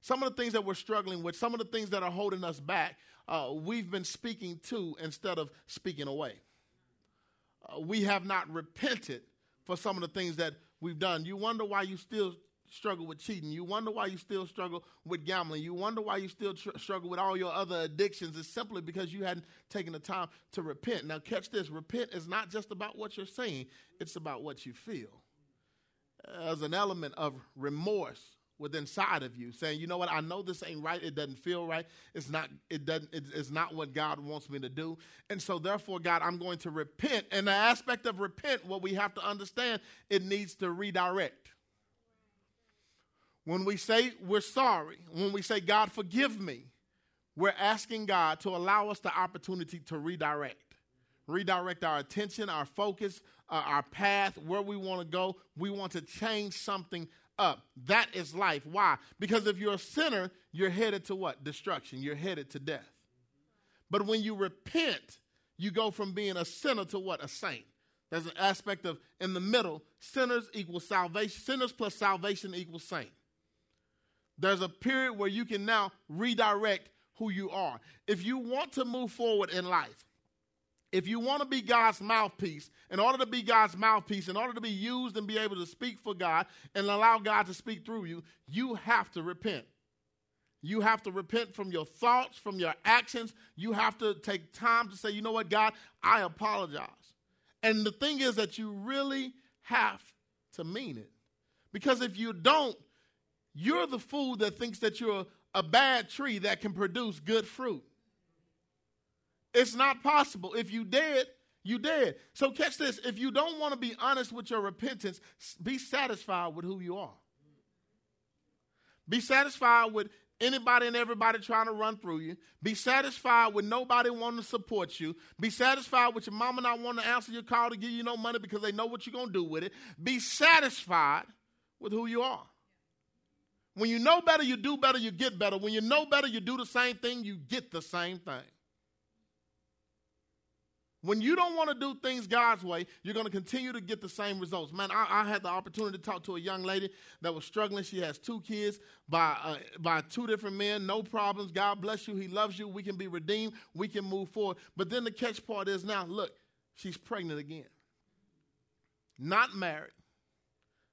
Some of the things that we're struggling with, some of the things that are holding us back, uh, we've been speaking to instead of speaking away. Uh, we have not repented for some of the things that we've done. You wonder why you still struggle with cheating. You wonder why you still struggle with gambling. You wonder why you still tr- struggle with all your other addictions. It's simply because you hadn't taken the time to repent. Now, catch this repent is not just about what you're saying, it's about what you feel. As an element of remorse within inside of you saying you know what i know this ain't right it doesn't feel right it's not it doesn't it's not what god wants me to do and so therefore god i'm going to repent and the aspect of repent what we have to understand it needs to redirect when we say we're sorry when we say god forgive me we're asking god to allow us the opportunity to redirect redirect our attention our focus uh, our path where we want to go we want to change something up. That is life. Why? Because if you're a sinner, you're headed to what? Destruction. You're headed to death. But when you repent, you go from being a sinner to what? A saint. There's an aspect of in the middle, sinners equal salvation. Sinners plus salvation equals saint. There's a period where you can now redirect who you are. If you want to move forward in life, if you want to be God's mouthpiece, in order to be God's mouthpiece, in order to be used and be able to speak for God and allow God to speak through you, you have to repent. You have to repent from your thoughts, from your actions. You have to take time to say, you know what, God, I apologize. And the thing is that you really have to mean it. Because if you don't, you're the fool that thinks that you're a bad tree that can produce good fruit. It's not possible. If you did, you did. So catch this. If you don't want to be honest with your repentance, be satisfied with who you are. Be satisfied with anybody and everybody trying to run through you. Be satisfied with nobody wanting to support you. Be satisfied with your mama not wanting to answer your call to give you no money because they know what you're going to do with it. Be satisfied with who you are. When you know better, you do better, you get better. When you know better, you do the same thing, you get the same thing. When you don't want to do things God's way, you're going to continue to get the same results. Man, I, I, had the opportunity to talk to a young lady that was struggling. She has two kids by, uh, by two different men, no problems. God bless you. He loves you. We can be redeemed. We can move forward. But then the catch part is now, look, she's pregnant again. Not married.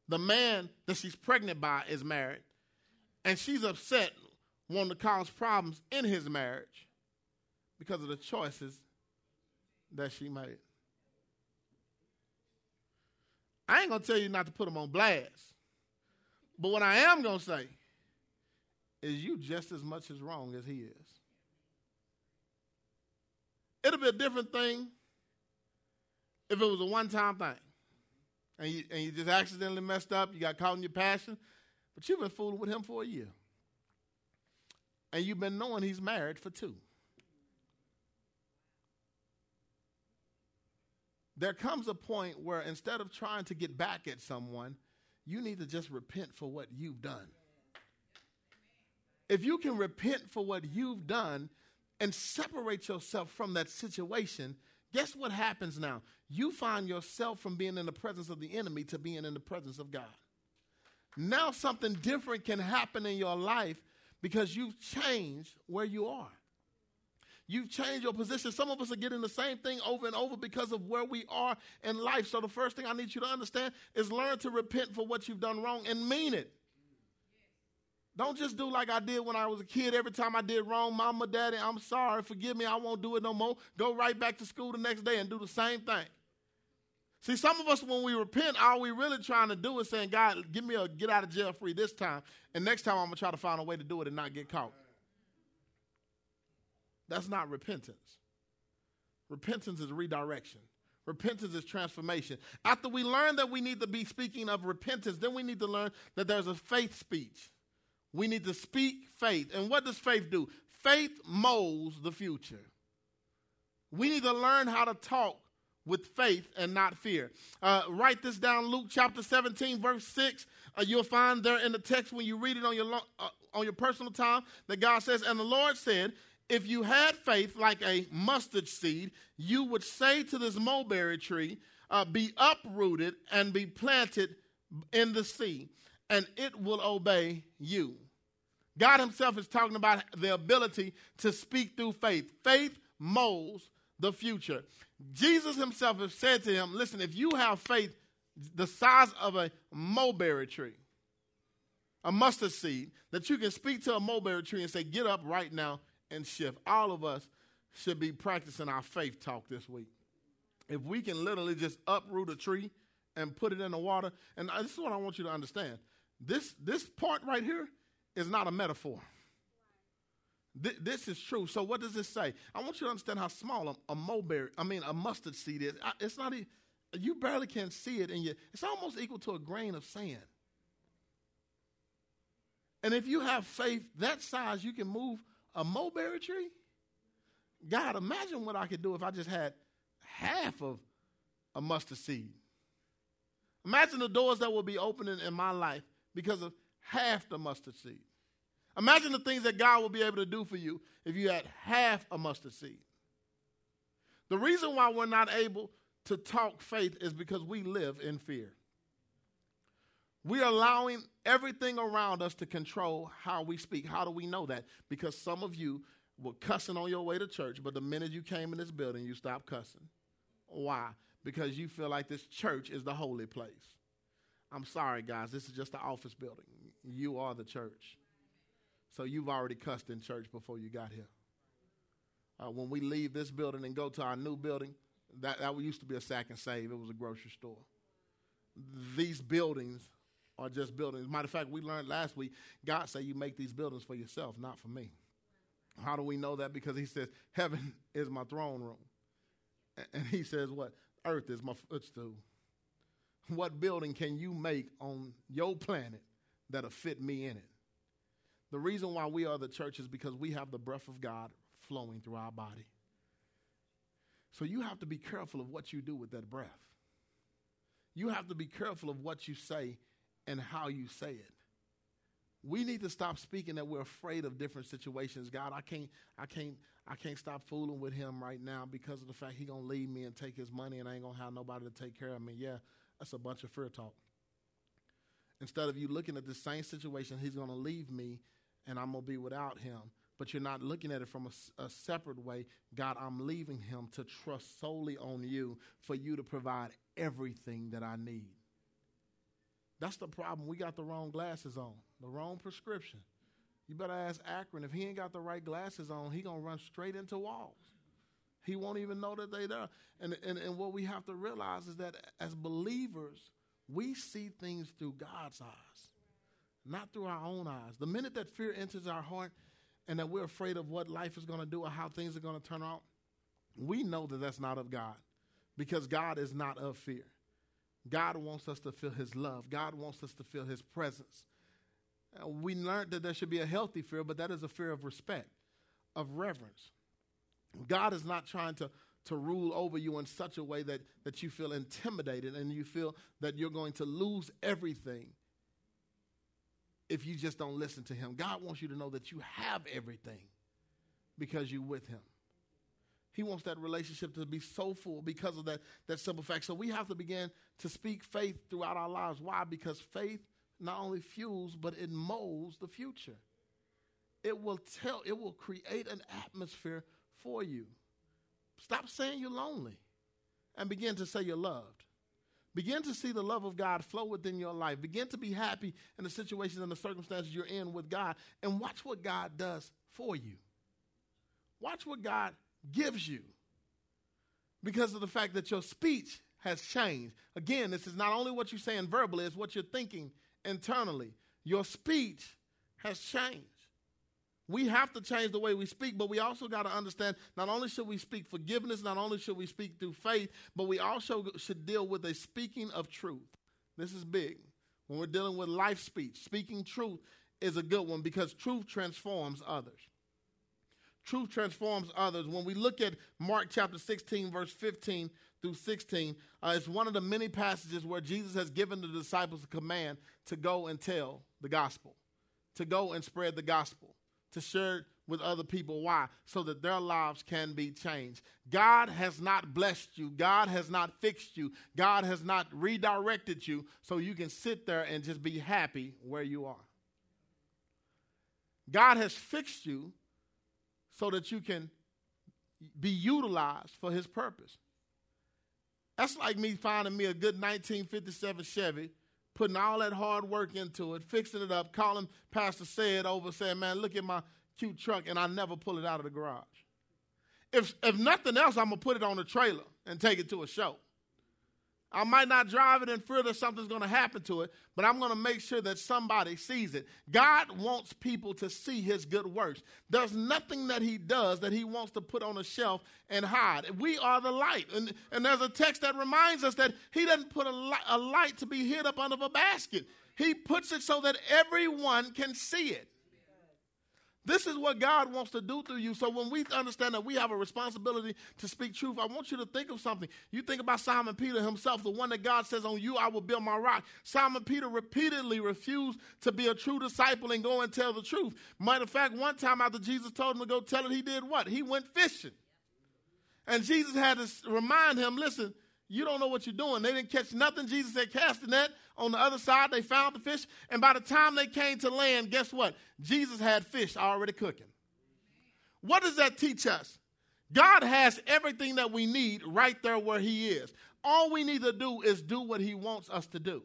The man that she's pregnant by is married. And she's upset, wanting to cause problems in his marriage because of the choices that she made. I ain't going to tell you not to put them on blast. But what I am going to say is you just as much as wrong as he is. It'll be a different thing if it was a one time thing. And you, and you just accidentally messed up, you got caught in your passion, but you've been fooling with him for a year. And you've been knowing he's married for two. there comes a point where instead of trying to get back at someone, you need to just repent for what you've done. If you can repent for what you've done and separate yourself from that situation, guess what happens now? You find yourself from being in the presence of the enemy to being in the presence of God. Now something different can happen in your life because you've changed where you are. You've changed your position. Some of us are getting the same thing over and over because of where we are in life. So, the first thing I need you to understand is learn to repent for what you've done wrong and mean it. Don't just do like I did when I was a kid. Every time I did wrong, mama, daddy, I'm sorry, forgive me, I won't do it no more. Go right back to school the next day and do the same thing. See, some of us, when we repent, all we really trying to do is saying, God, give me a get out of jail free this time. And next time I'm going to try to find a way to do it and not get caught. That's not repentance. Repentance is redirection. Repentance is transformation. After we learn that we need to be speaking of repentance, then we need to learn that there's a faith speech. We need to speak faith. And what does faith do? Faith molds the future. We need to learn how to talk with faith and not fear. Uh, write this down, Luke chapter 17, verse 6. Uh, you'll find there in the text when you read it on your, uh, on your personal time that God says, And the Lord said, if you had faith like a mustard seed, you would say to this mulberry tree, uh, Be uprooted and be planted in the sea, and it will obey you. God Himself is talking about the ability to speak through faith. Faith molds the future. Jesus Himself has said to him, Listen, if you have faith the size of a mulberry tree, a mustard seed, that you can speak to a mulberry tree and say, Get up right now and shift. All of us should be practicing our faith talk this week. If we can literally just uproot a tree and put it in the water, and this is what I want you to understand. This, this part right here is not a metaphor. Th- this is true. So what does this say? I want you to understand how small a, a mulberry, I mean a mustard seed is. I, it's not, you barely can see it, and you, it's almost equal to a grain of sand. And if you have faith that size, you can move a mulberry tree? God, imagine what I could do if I just had half of a mustard seed. Imagine the doors that will be opening in my life because of half the mustard seed. Imagine the things that God will be able to do for you if you had half a mustard seed. The reason why we're not able to talk faith is because we live in fear. We're allowing everything around us to control how we speak. How do we know that? Because some of you were cussing on your way to church, but the minute you came in this building, you stopped cussing. Why? Because you feel like this church is the holy place. I'm sorry, guys, this is just the office building. You are the church. So you've already cussed in church before you got here. Uh, when we leave this building and go to our new building, that, that used to be a sack and save. It was a grocery store. These buildings are just buildings. Matter of fact, we learned last week, God said you make these buildings for yourself, not for me. How do we know that? Because he says, Heaven is my throne room. And he says, What? Earth is my footstool. What building can you make on your planet that'll fit me in it? The reason why we are the church is because we have the breath of God flowing through our body. So you have to be careful of what you do with that breath. You have to be careful of what you say and how you say it. We need to stop speaking that we're afraid of different situations. God, I can't, I can't, I can't stop fooling with him right now because of the fact he gonna leave me and take his money and I ain't gonna have nobody to take care of me. Yeah, that's a bunch of fear talk. Instead of you looking at the same situation, he's gonna leave me and I'm gonna be without him. But you're not looking at it from a, a separate way. God, I'm leaving him to trust solely on you for you to provide everything that I need. That's the problem. We got the wrong glasses on, the wrong prescription. You better ask Akron if he ain't got the right glasses on, he gonna run straight into walls. He won't even know that they're there. And, and, and what we have to realize is that as believers, we see things through God's eyes, not through our own eyes. The minute that fear enters our heart and that we're afraid of what life is going to do or how things are going to turn out, we know that that's not of God because God is not of fear. God wants us to feel His love. God wants us to feel His presence. Uh, we learned that there should be a healthy fear, but that is a fear of respect, of reverence. God is not trying to to rule over you in such a way that, that you feel intimidated and you feel that you're going to lose everything if you just don't listen to him. God wants you to know that you have everything because you're with him. He wants that relationship to be so full because of that, that simple fact. So we have to begin to speak faith throughout our lives. Why? Because faith not only fuels, but it molds the future. It will tell, it will create an atmosphere for you. Stop saying you're lonely and begin to say you're loved. Begin to see the love of God flow within your life. Begin to be happy in the situations and the circumstances you're in with God and watch what God does for you. Watch what God gives you because of the fact that your speech has changed. Again, this is not only what you're saying verbally, it's what you're thinking internally. Your speech has changed. We have to change the way we speak, but we also got to understand not only should we speak forgiveness, not only should we speak through faith, but we also should deal with a speaking of truth. This is big. When we're dealing with life speech, speaking truth is a good one because truth transforms others. Truth transforms others. When we look at Mark chapter 16, verse 15 through 16, uh, it's one of the many passages where Jesus has given the disciples a command to go and tell the gospel, to go and spread the gospel, to share it with other people. Why? So that their lives can be changed. God has not blessed you, God has not fixed you, God has not redirected you so you can sit there and just be happy where you are. God has fixed you so that you can be utilized for his purpose. That's like me finding me a good 1957 Chevy, putting all that hard work into it, fixing it up, calling Pastor Said over, saying, Man, look at my cute truck, and I never pull it out of the garage. If, if nothing else, I'm going to put it on a trailer and take it to a show. I might not drive it in fear that something's going to happen to it, but I'm going to make sure that somebody sees it. God wants people to see his good works. There's nothing that he does that he wants to put on a shelf and hide. We are the light. And, and there's a text that reminds us that he doesn't put a light, a light to be hid up under a basket, he puts it so that everyone can see it. This is what God wants to do through you. So when we understand that we have a responsibility to speak truth, I want you to think of something. You think about Simon Peter himself, the one that God says, On you I will build my rock. Simon Peter repeatedly refused to be a true disciple and go and tell the truth. Matter of fact, one time after Jesus told him to go tell it, he did what? He went fishing. And Jesus had to remind him, listen, you don't know what you're doing. They didn't catch nothing. Jesus said, cast the net. On the other side, they found the fish. And by the time they came to land, guess what? Jesus had fish already cooking. What does that teach us? God has everything that we need right there where He is. All we need to do is do what He wants us to do.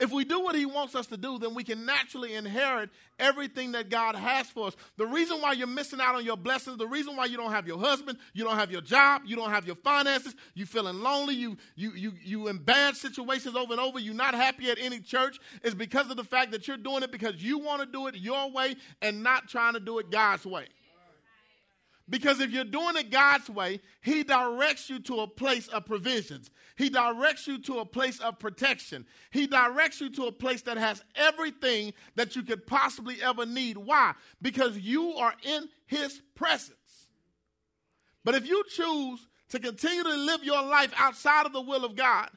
If we do what He wants us to do, then we can naturally inherit everything that God has for us. The reason why you're missing out on your blessings, the reason why you don't have your husband, you don't have your job, you don't have your finances, you feeling lonely, you you you you in bad situations over and over, you're not happy at any church, is because of the fact that you're doing it because you want to do it your way and not trying to do it God's way. Because if you're doing it God's way, He directs you to a place of provisions. He directs you to a place of protection. He directs you to a place that has everything that you could possibly ever need. Why? Because you are in His presence. But if you choose to continue to live your life outside of the will of God,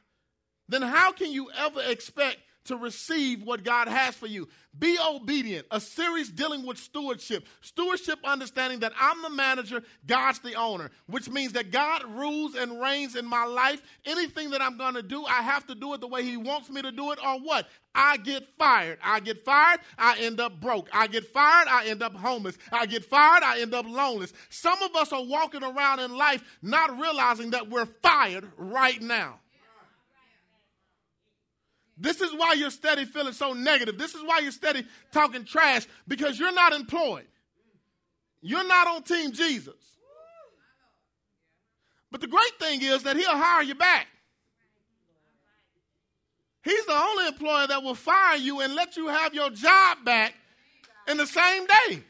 then how can you ever expect to receive what God has for you. Be obedient. A series dealing with stewardship. Stewardship understanding that I'm the manager, God's the owner, which means that God rules and reigns in my life. Anything that I'm going to do, I have to do it the way He wants me to do it, or what? I get fired. I get fired, I end up broke. I get fired, I end up homeless. I get fired, I end up lonely. Some of us are walking around in life not realizing that we're fired right now. This is why you're steady feeling so negative. This is why you're steady talking trash because you're not employed. You're not on Team Jesus. But the great thing is that he'll hire you back. He's the only employer that will fire you and let you have your job back in the same day.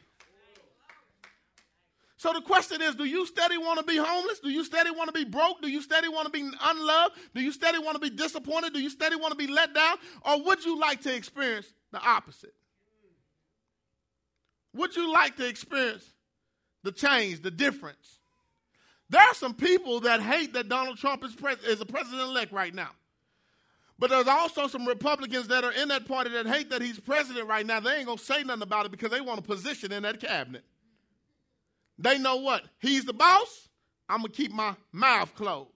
So the question is, do you steady want to be homeless? Do you steady want to be broke? Do you steady want to be unloved? Do you steady want to be disappointed? Do you steady want to be let down? Or would you like to experience the opposite? Would you like to experience the change, the difference? There are some people that hate that Donald Trump is, pres- is a president elect right now. But there's also some Republicans that are in that party that hate that he's president right now. They ain't going to say nothing about it because they want a position in that cabinet. They know what? He's the boss. I'm going to keep my mouth closed.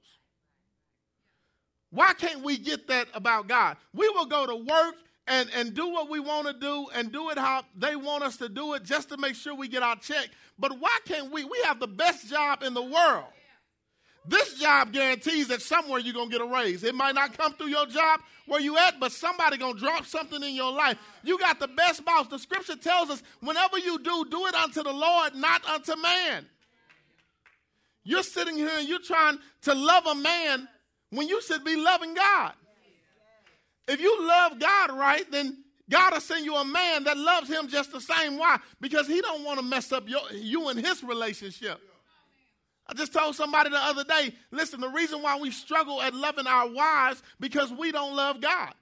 Why can't we get that about God? We will go to work and, and do what we want to do and do it how they want us to do it just to make sure we get our check. But why can't we? We have the best job in the world. This job guarantees that somewhere you're going to get a raise. It might not come through your job where you at, but somebody going to drop something in your life. You got the best boss. The scripture tells us whenever you do, do it unto the Lord, not unto man. You're sitting here and you're trying to love a man when you should be loving God. If you love God right, then God will send you a man that loves him just the same. Why? Because he don't want to mess up your, you and his relationship. I just told somebody the other day, listen, the reason why we struggle at loving our wives because we don't love God.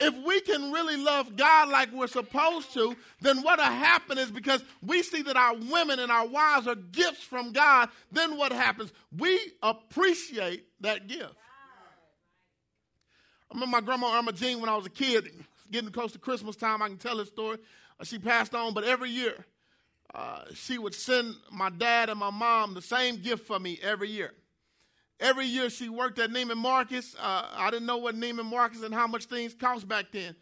If we can really love God like we're supposed to, then what'll happen is because we see that our women and our wives are gifts from God, then what happens? We appreciate that gift. I remember my grandma Irma Jean when I was a kid, getting close to Christmas time, I can tell this story. She passed on, but every year uh, she would send my dad and my mom the same gift for me every year. Every year she worked at Neiman Marcus. Uh, I didn't know what Neiman Marcus and how much things cost back then.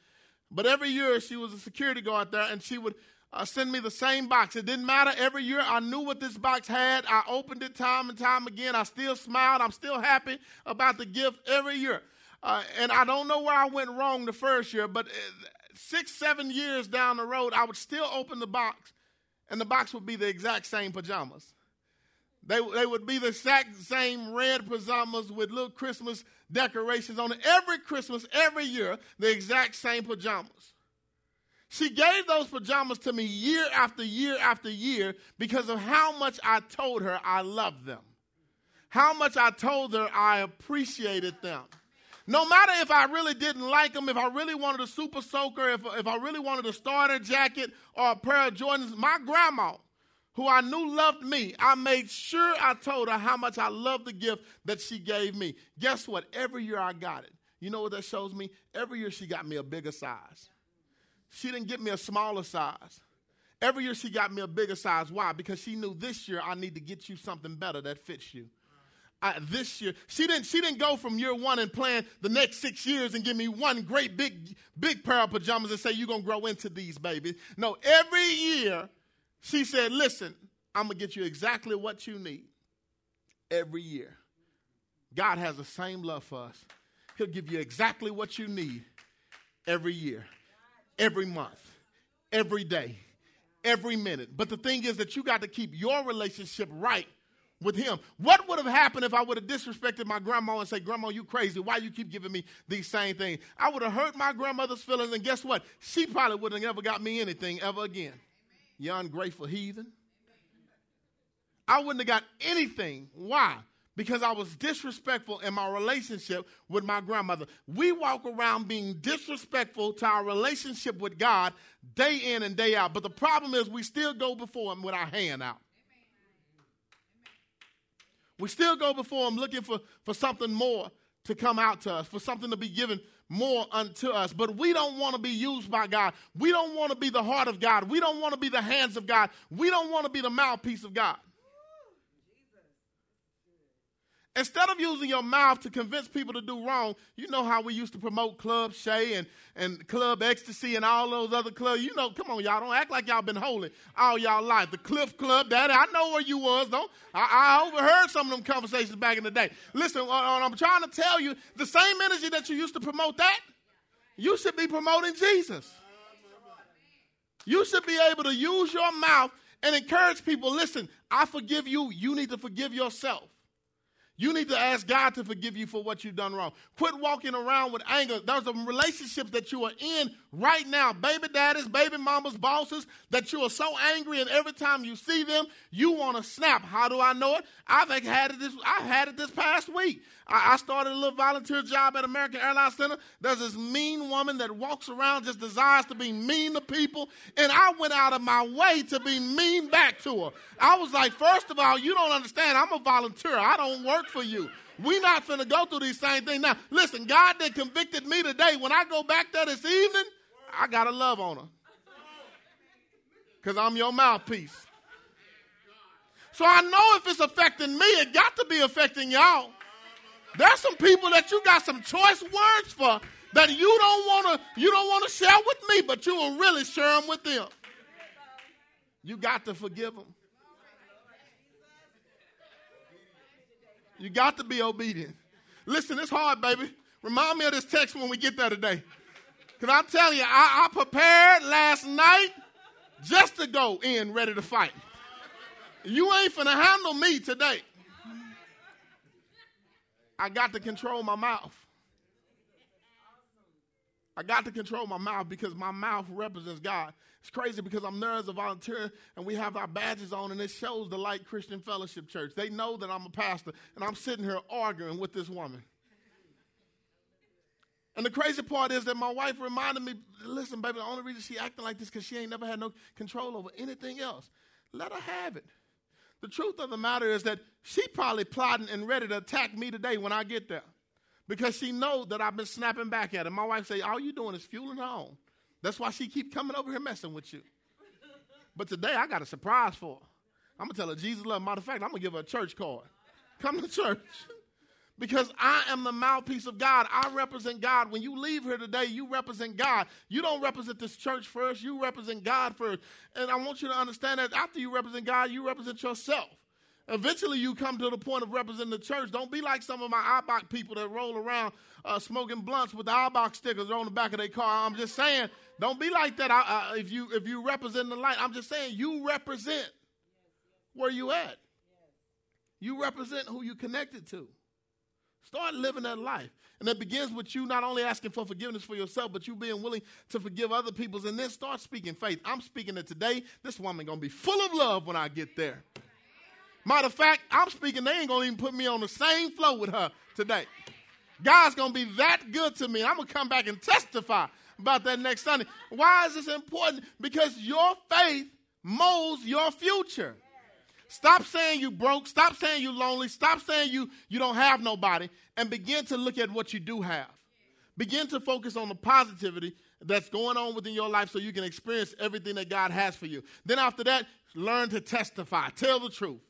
But every year she was a security guard there and she would uh, send me the same box. It didn't matter. Every year I knew what this box had. I opened it time and time again. I still smiled. I'm still happy about the gift every year. Uh, and I don't know where I went wrong the first year, but uh, six, seven years down the road, I would still open the box and the box would be the exact same pajamas. They, they would be the exact same red pajamas with little Christmas decorations on it. Every Christmas, every year, the exact same pajamas. She gave those pajamas to me year after year after year because of how much I told her I loved them, how much I told her I appreciated them. No matter if I really didn't like them, if I really wanted a super soaker, if, if I really wanted a starter jacket or a pair of Jordans, my grandma, who I knew loved me, I made sure I told her how much I loved the gift that she gave me. Guess what? Every year I got it. You know what that shows me? Every year she got me a bigger size. She didn't get me a smaller size. Every year she got me a bigger size. Why? Because she knew this year I need to get you something better that fits you. I, this year. She didn't, she didn't go from year one and plan the next six years and give me one great big, big pair of pajamas and say, You're going to grow into these, baby. No, every year she said, Listen, I'm going to get you exactly what you need every year. God has the same love for us. He'll give you exactly what you need every year, every month, every day, every minute. But the thing is that you got to keep your relationship right with him. What would have happened if I would have disrespected my grandma and say, Grandma, you crazy. Why you keep giving me these same things? I would have hurt my grandmother's feelings, and guess what? She probably wouldn't have ever got me anything ever again. You ungrateful heathen. I wouldn't have got anything. Why? Because I was disrespectful in my relationship with my grandmother. We walk around being disrespectful to our relationship with God day in and day out. But the problem is we still go before Him with our hand out. We still go before Him looking for, for something more to come out to us, for something to be given more unto us. But we don't want to be used by God. We don't want to be the heart of God. We don't want to be the hands of God. We don't want to be the mouthpiece of God. Instead of using your mouth to convince people to do wrong, you know how we used to promote Club Shay and, and Club Ecstasy and all those other clubs. You know, come on, y'all, don't act like y'all been holy all y'all life. The Cliff Club, Daddy, I know where you was, don't. I, I overheard some of them conversations back in the day. Listen, uh, uh, I'm trying to tell you, the same energy that you used to promote that, you should be promoting Jesus. You should be able to use your mouth and encourage people. Listen, I forgive you. You need to forgive yourself. You need to ask God to forgive you for what you've done wrong. Quit walking around with anger. There's some relationships that you are in right now, baby daddies, baby mamas, bosses, that you are so angry, and every time you see them, you want to snap. How do I know it? I've had it this. I had it this past week. I, I started a little volunteer job at American Airlines Center. There's this mean woman that walks around just desires to be mean to people, and I went out of my way to be mean back to her. I was like, first of all, you don't understand. I'm a volunteer. I don't work for you. we not finna go through these same things. Now, listen, God that convicted me today. When I go back there this evening, I got to love on her. Because I'm your mouthpiece. So I know if it's affecting me, it got to be affecting y'all. There's some people that you got some choice words for that you don't want to you don't want to share with me, but you will really share them with them. You got to forgive them. You got to be obedient. Listen, it's hard, baby. Remind me of this text when we get there today. Because I'm telling you, I, I prepared last night just to go in ready to fight. You ain't finna handle me today. I got to control my mouth. I got to control my mouth because my mouth represents God. It's crazy because I'm there as a volunteer and we have our badges on and it shows the Light Christian Fellowship Church. They know that I'm a pastor and I'm sitting here arguing with this woman. And the crazy part is that my wife reminded me, listen, baby, the only reason she acting like this because she ain't never had no control over anything else. Let her have it. The truth of the matter is that she probably plotting and ready to attack me today when I get there. Because she know that I've been snapping back at her. My wife say, all you doing is fueling her on. That's why she keep coming over here messing with you. But today I got a surprise for her. I'm gonna tell her Jesus love. Matter of fact, I'm gonna give her a church card. Come to church. because I am the mouthpiece of God. I represent God. When you leave here today, you represent God. You don't represent this church first, you represent God first. And I want you to understand that after you represent God, you represent yourself. Eventually, you come to the point of representing the church. Don't be like some of my iBox people that roll around uh, smoking blunts with the iBox stickers on the back of their car. I'm just saying, don't be like that. I, I, if you if you represent the light, I'm just saying you represent where you at. You represent who you connected to. Start living that life. And it begins with you not only asking for forgiveness for yourself, but you being willing to forgive other people and then start speaking faith. I'm speaking it today. This woman gonna be full of love when I get there. Matter of fact, I'm speaking, they ain't gonna even put me on the same flow with her today. God's gonna be that good to me. I'm gonna come back and testify about that next Sunday. Why is this important? Because your faith molds your future. Stop saying you broke. Stop saying you lonely. Stop saying you, you don't have nobody and begin to look at what you do have. Begin to focus on the positivity that's going on within your life so you can experience everything that God has for you. Then after that, learn to testify. Tell the truth.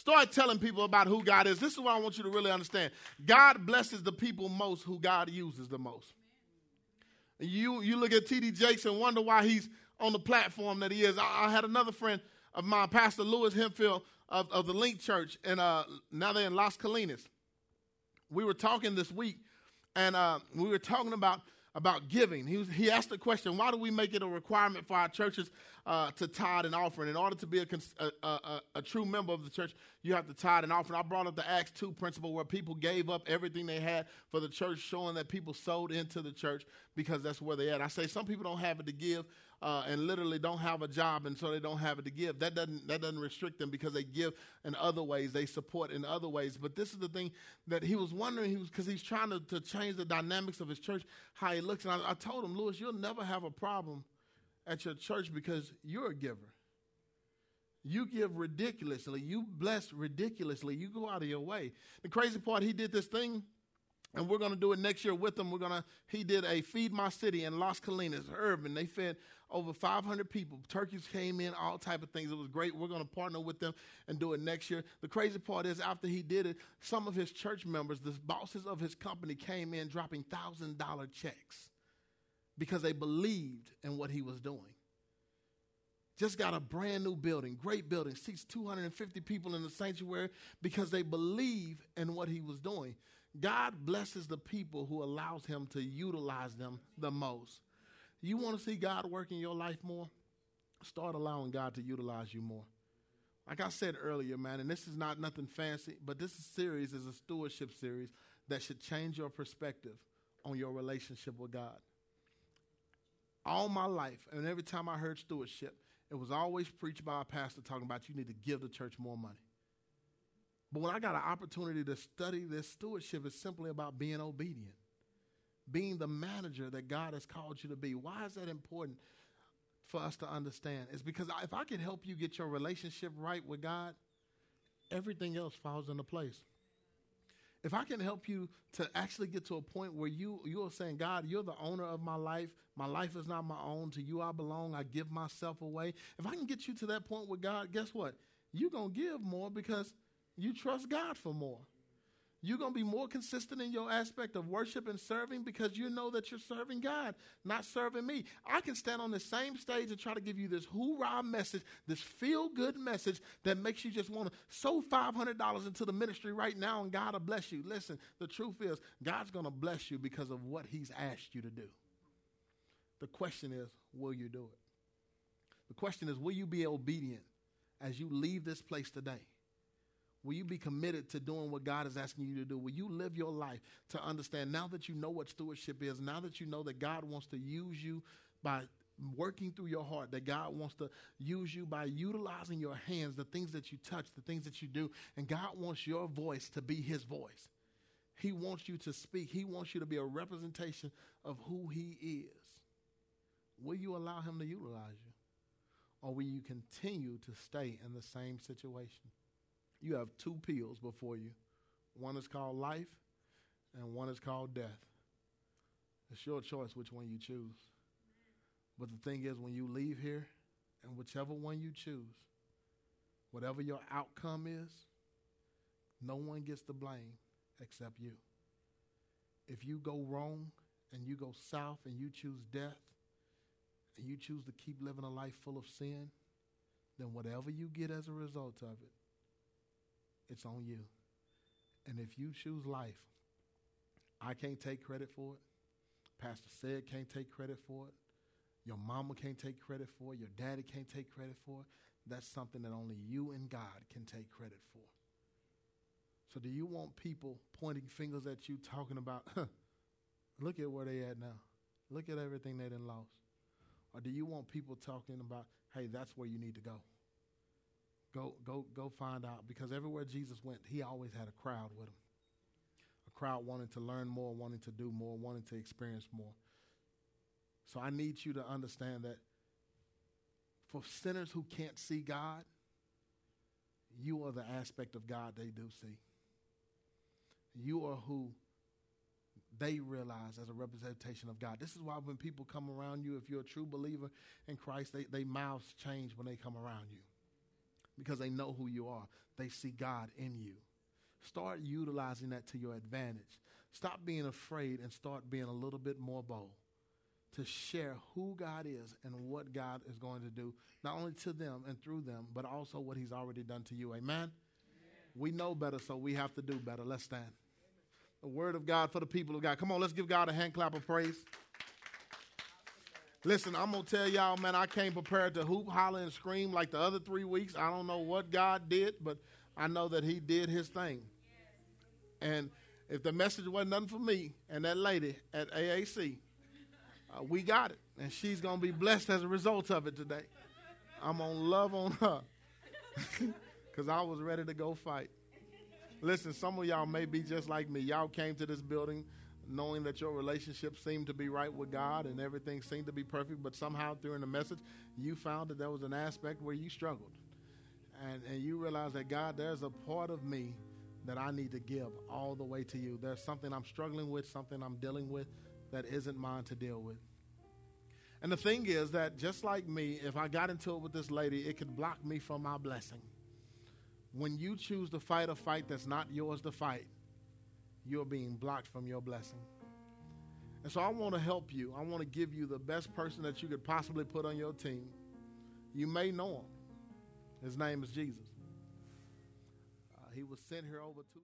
Start telling people about who God is. This is what I want you to really understand. God blesses the people most who God uses the most. You, you look at T.D. Jakes and wonder why he's on the platform that he is. I, I had another friend of mine, Pastor Lewis Hemphill of, of the Link Church, and uh, now they're in Las Colinas. We were talking this week, and uh, we were talking about about giving. He, was, he asked the question, why do we make it a requirement for our churches uh, to tithe and offering? In order to be a, a, a, a, true member of the church, you have to tithe and offering. I brought up the Acts 2 principle where people gave up everything they had for the church, showing that people sold into the church because that's where they at. I say some people don't have it to give, uh, and literally don't have a job, and so they don't have it to give. That doesn't that doesn't restrict them because they give in other ways, they support in other ways. But this is the thing that he was wondering. He was because he's trying to, to change the dynamics of his church, how he looks. And I, I told him, Lewis, you'll never have a problem at your church because you're a giver. You give ridiculously. You bless ridiculously. You go out of your way. The crazy part, he did this thing and we're going to do it next year with him. We're going to, he did a Feed My City in Las Colinas, urban. They fed over 500 people. Turkeys came in, all type of things. It was great. We're going to partner with them and do it next year. The crazy part is after he did it, some of his church members, the bosses of his company came in dropping $1,000 checks because they believed in what he was doing. Just got a brand new building, great building, seats 250 people in the sanctuary because they believe in what he was doing. God blesses the people who allows him to utilize them the most. You want to see God work in your life more? Start allowing God to utilize you more. Like I said earlier, man, and this is not nothing fancy, but this series is a stewardship series that should change your perspective on your relationship with God. All my life, and every time I heard stewardship, it was always preached by a pastor talking about you need to give the church more money. But when I got an opportunity to study this stewardship, it's simply about being obedient, being the manager that God has called you to be. Why is that important for us to understand? It's because if I can help you get your relationship right with God, everything else falls into place. If I can help you to actually get to a point where you you are saying, God, you're the owner of my life. My life is not my own. To you I belong. I give myself away. If I can get you to that point with God, guess what? You're gonna give more because you trust God for more. You're going to be more consistent in your aspect of worship and serving because you know that you're serving God, not serving me. I can stand on the same stage and try to give you this hoorah message, this feel good message that makes you just want to sow $500 into the ministry right now and God will bless you. Listen, the truth is, God's going to bless you because of what He's asked you to do. The question is, will you do it? The question is, will you be obedient as you leave this place today? Will you be committed to doing what God is asking you to do? Will you live your life to understand now that you know what stewardship is, now that you know that God wants to use you by working through your heart, that God wants to use you by utilizing your hands, the things that you touch, the things that you do, and God wants your voice to be His voice. He wants you to speak, He wants you to be a representation of who He is. Will you allow Him to utilize you? Or will you continue to stay in the same situation? You have two pills before you. One is called life, and one is called death. It's your choice which one you choose. But the thing is, when you leave here, and whichever one you choose, whatever your outcome is, no one gets the blame except you. If you go wrong and you go south and you choose death and you choose to keep living a life full of sin, then whatever you get as a result of it it's on you. And if you choose life, I can't take credit for it. Pastor said can't take credit for it. Your mama can't take credit for it. Your daddy can't take credit for it. That's something that only you and God can take credit for. So, do you want people pointing fingers at you, talking about, huh, look at where they at now? Look at everything they done lost. Or do you want people talking about, hey, that's where you need to go? Go, go, go find out because everywhere Jesus went, he always had a crowd with him. A crowd wanting to learn more, wanting to do more, wanting to experience more. So I need you to understand that for sinners who can't see God, you are the aspect of God they do see. You are who they realize as a representation of God. This is why when people come around you, if you're a true believer in Christ, they, they mouths change when they come around you because they know who you are. They see God in you. Start utilizing that to your advantage. Stop being afraid and start being a little bit more bold to share who God is and what God is going to do, not only to them and through them, but also what He's already done to you. Amen? Amen. We know better, so we have to do better. Let's stand. The word of God for the people of God. Come on, let's give God a hand clap of praise. Listen, I'm gonna tell y'all, man, I came prepared to hoop, holler, and scream like the other three weeks. I don't know what God did, but I know that He did His thing. And if the message wasn't nothing for me and that lady at AAC, uh, we got it, and she's gonna be blessed as a result of it today. I'm gonna love on her because I was ready to go fight. Listen, some of y'all may be just like me. Y'all came to this building knowing that your relationship seemed to be right with God and everything seemed to be perfect, but somehow during the message, you found that there was an aspect where you struggled. And, and you realized that, God, there's a part of me that I need to give all the way to you. There's something I'm struggling with, something I'm dealing with that isn't mine to deal with. And the thing is that just like me, if I got into it with this lady, it could block me from my blessing. When you choose to fight a fight that's not yours to fight, you're being blocked from your blessing. And so I want to help you. I want to give you the best person that you could possibly put on your team. You may know him. His name is Jesus. Uh, he was sent here over to.